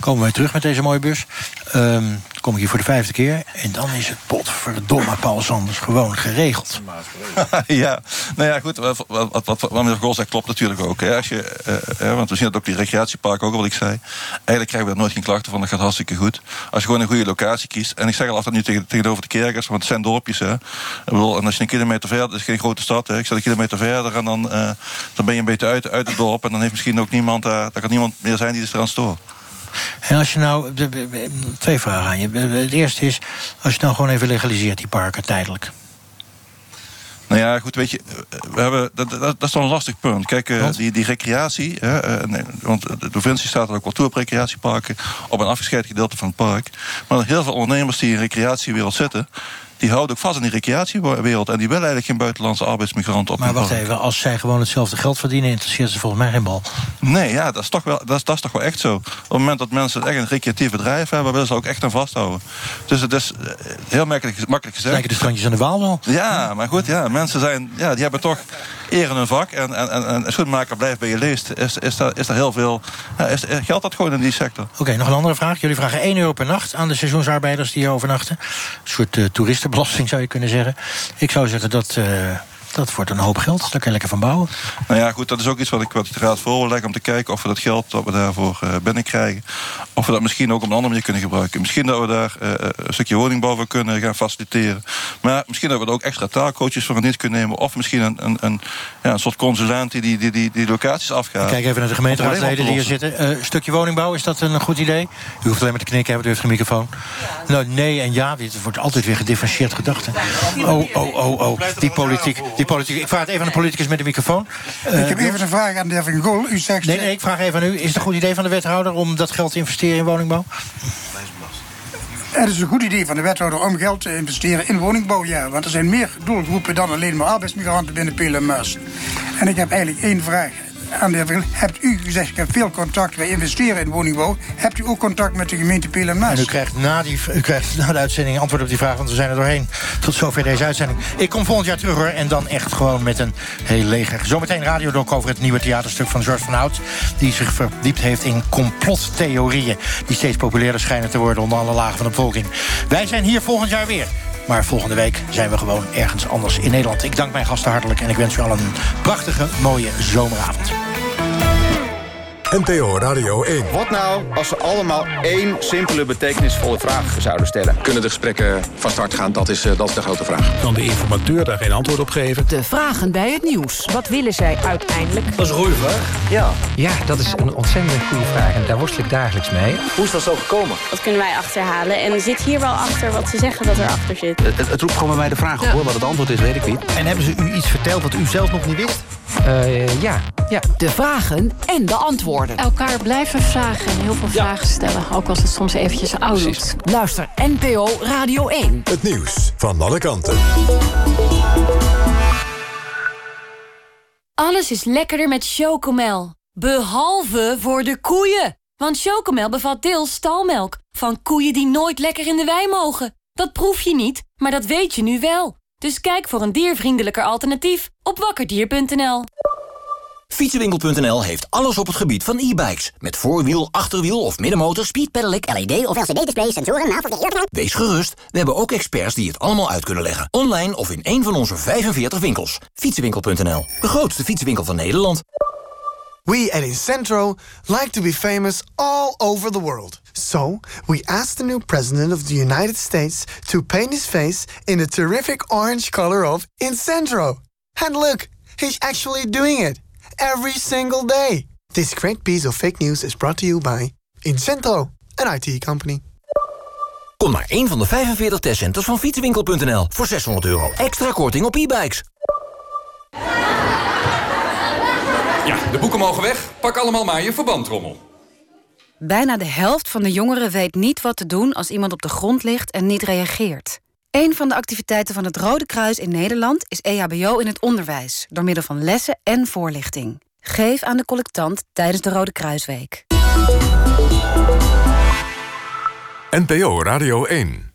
komen we terug met deze mooie bus. Ehm kom ik hier voor de vijfde keer. En dan is het potverdomme Paul Sanders gewoon geregeld. ja, nou ja, goed. Wat, wat, wat, wat, meneer Gol klopt natuurlijk ook. Hè. Als je, eh, eh, want we zien dat ook die recreatieparken ook, wat ik zei. Eigenlijk krijgen we daar nooit geen klachten van. Dat gaat hartstikke goed. Als je gewoon een goede locatie kiest. En ik zeg al altijd nu tegen, tegenover de kerkers, want het zijn dorpjes. Hè. Ik bedoel, en als je een kilometer verder, het is geen grote stad. Hè. Ik zet een kilometer verder en dan, eh, dan ben je een beetje uit, uit het dorp. En dan heeft misschien ook niemand, daar kan niemand meer zijn die er aan stoort. En als je nou, de- de- de- twee vragen aan je. Het eerste is, als je nou gewoon even legaliseert, die parken tijdelijk. Nou ja, goed, weet je, we hebben, dat, dat, dat is toch een lastig punt. Kijk, eh, die, die recreatie, hè, eh, want de provincie staat er ook wel toe op recreatieparken, op een afgescheiden gedeelte van het park. Maar heel veel ondernemers die in de recreatiewereld zitten, die houden ook vast in die recreatiewereld en die willen eigenlijk geen buitenlandse arbeidsmigranten op Maar wacht even, als zij gewoon hetzelfde geld verdienen, interesseert ze volgens mij geen bal. Nee, ja, dat is, toch wel, dat, is, dat is toch wel echt zo. Op het moment dat mensen echt een recreatief bedrijf hebben, willen ze ook echt aan vasthouden. Dus het is eh, heel makkelijk, makkelijk gezegd. Lijken de strandjes aan de Waal wel. Ja, maar goed, ja, mensen zijn, ja, die hebben toch eer in hun vak. En, en, en, en schoenmaker blijft bij je leest. Is, is, daar, is daar heel veel. Ja, is, geldt dat gewoon in die sector? Oké, nog een andere vraag. Jullie vragen 1 euro per nacht aan de seizoensarbeiders die hier overnachten. Een soort eh, toeristenbelasting zou je kunnen zeggen. Ik zou zeggen dat, eh, Dat wordt een hoop geld, daar kan je lekker van bouwen. Nou ja, goed, dat is ook iets wat ik, wat ik de raad voor wil leggen... om te kijken of we dat geld dat we daarvoor uh, binnenkrijgen... of we dat misschien ook op een andere manier kunnen gebruiken. Misschien dat we daar uh, een stukje woningbouw voor kunnen gaan faciliteren. Maar misschien dat we er ook extra taalcoaches voor niet kunnen nemen... of misschien een, een, een, ja, een soort consulent die die, die, die, die locaties afgaat. Kijk even naar de gemeenteraadsleden die hier zitten. Een stukje woningbouw, is dat een goed idee? U hoeft alleen maar te knikken, hebben, u heeft een microfoon. Nou, nee en ja, dit wordt altijd weer gedifferentieerd gedacht. Oh, oh, oh, oh, die politiek, die politiek. Ik vraag het even aan de politicus met de microfoon. Ik heb even een vraag aan de heer Van Gool. U zegt... Nee, nee, ik vraag even aan u. Is het een goed idee van de wethouder om dat geld te investeren in woningbouw? Het is een goed idee van de wethouder om geld te investeren in woningbouw, ja. Want er zijn meer doelgroepen dan alleen maar arbeidsmigranten binnen PLMS. En ik heb eigenlijk één vraag aan de heer Hebt u gezegd, ik heb veel contact, wij investeren in woningbouw. Hebt u ook contact met de gemeente Pelenmaas? En u krijgt, na die, u krijgt na de uitzending antwoord op die vraag, want we zijn er doorheen. Tot zover deze uitzending. Ik kom volgend jaar terug hoor, en dan echt gewoon met een heel leger. Zometeen radiodoc over het nieuwe theaterstuk van George van Hout... die zich verdiept heeft in complottheorieën... die steeds populairder schijnen te worden onder alle lagen van de bevolking. Wij zijn hier volgend jaar weer. Maar volgende week zijn we gewoon ergens anders in Nederland. Ik dank mijn gasten hartelijk en ik wens u al een prachtige, mooie zomeravond. NPO Radio 1. Wat nou als ze allemaal één simpele betekenisvolle vraag zouden stellen? Kunnen de gesprekken van start gaan? Dat is, uh, dat is de grote vraag. Kan de informateur daar geen antwoord op geven? De vragen bij het nieuws. Wat willen zij uiteindelijk? Dat is een goede vraag. Ja. Ja, dat is een ontzettend goede vraag. En daar worstel ik dagelijks mee. Hoe is dat zo gekomen? Dat kunnen wij achterhalen. En zit hier wel achter wat ze zeggen dat er achter zit? Het, het roept gewoon bij mij de vraag op, hoor. Wat het antwoord is, weet ik niet. En hebben ze u iets verteld wat u zelf nog niet wist? Uh, ja. ja. De vragen en de antwoorden. Elkaar blijven vragen en heel veel ja. vragen stellen. Ook als het soms eventjes oud doet. Luister NPO Radio 1. Het nieuws van alle kanten. Alles is lekkerder met Chocomel. Behalve voor de koeien. Want Chocomel bevat deels stalmelk. Van koeien die nooit lekker in de wei mogen. Dat proef je niet, maar dat weet je nu wel. Dus kijk voor een diervriendelijker alternatief op wakkerdier.nl. Fietsenwinkel.nl heeft alles op het gebied van e-bikes. Met voorwiel, achterwiel of middenmotor, speed pedelec, LED of LCD-display, sensoren, navigatie. Wees gerust, we hebben ook experts die het allemaal uit kunnen leggen. Online of in een van onze 45 winkels. Fietsenwinkel.nl, de grootste fietsenwinkel van Nederland. We at Incentro like to be famous all over the world. So, we asked the new president of the United States to paint his face in the terrific orange color of Incentro. And look, he's actually doing it every single day. This great piece of fake news is brought to you by Incentro, an IT company. Kom naar een van de 45 testcenters van fietsenwinkel.nl voor 600 euro extra korting op e-bikes. Ja, de boeken mogen weg. Pak allemaal maar je verbandrommel. Bijna de helft van de jongeren weet niet wat te doen als iemand op de grond ligt en niet reageert. Een van de activiteiten van het Rode Kruis in Nederland is EHBO in het onderwijs, door middel van lessen en voorlichting. Geef aan de collectant tijdens de Rode Kruisweek. NPO Radio 1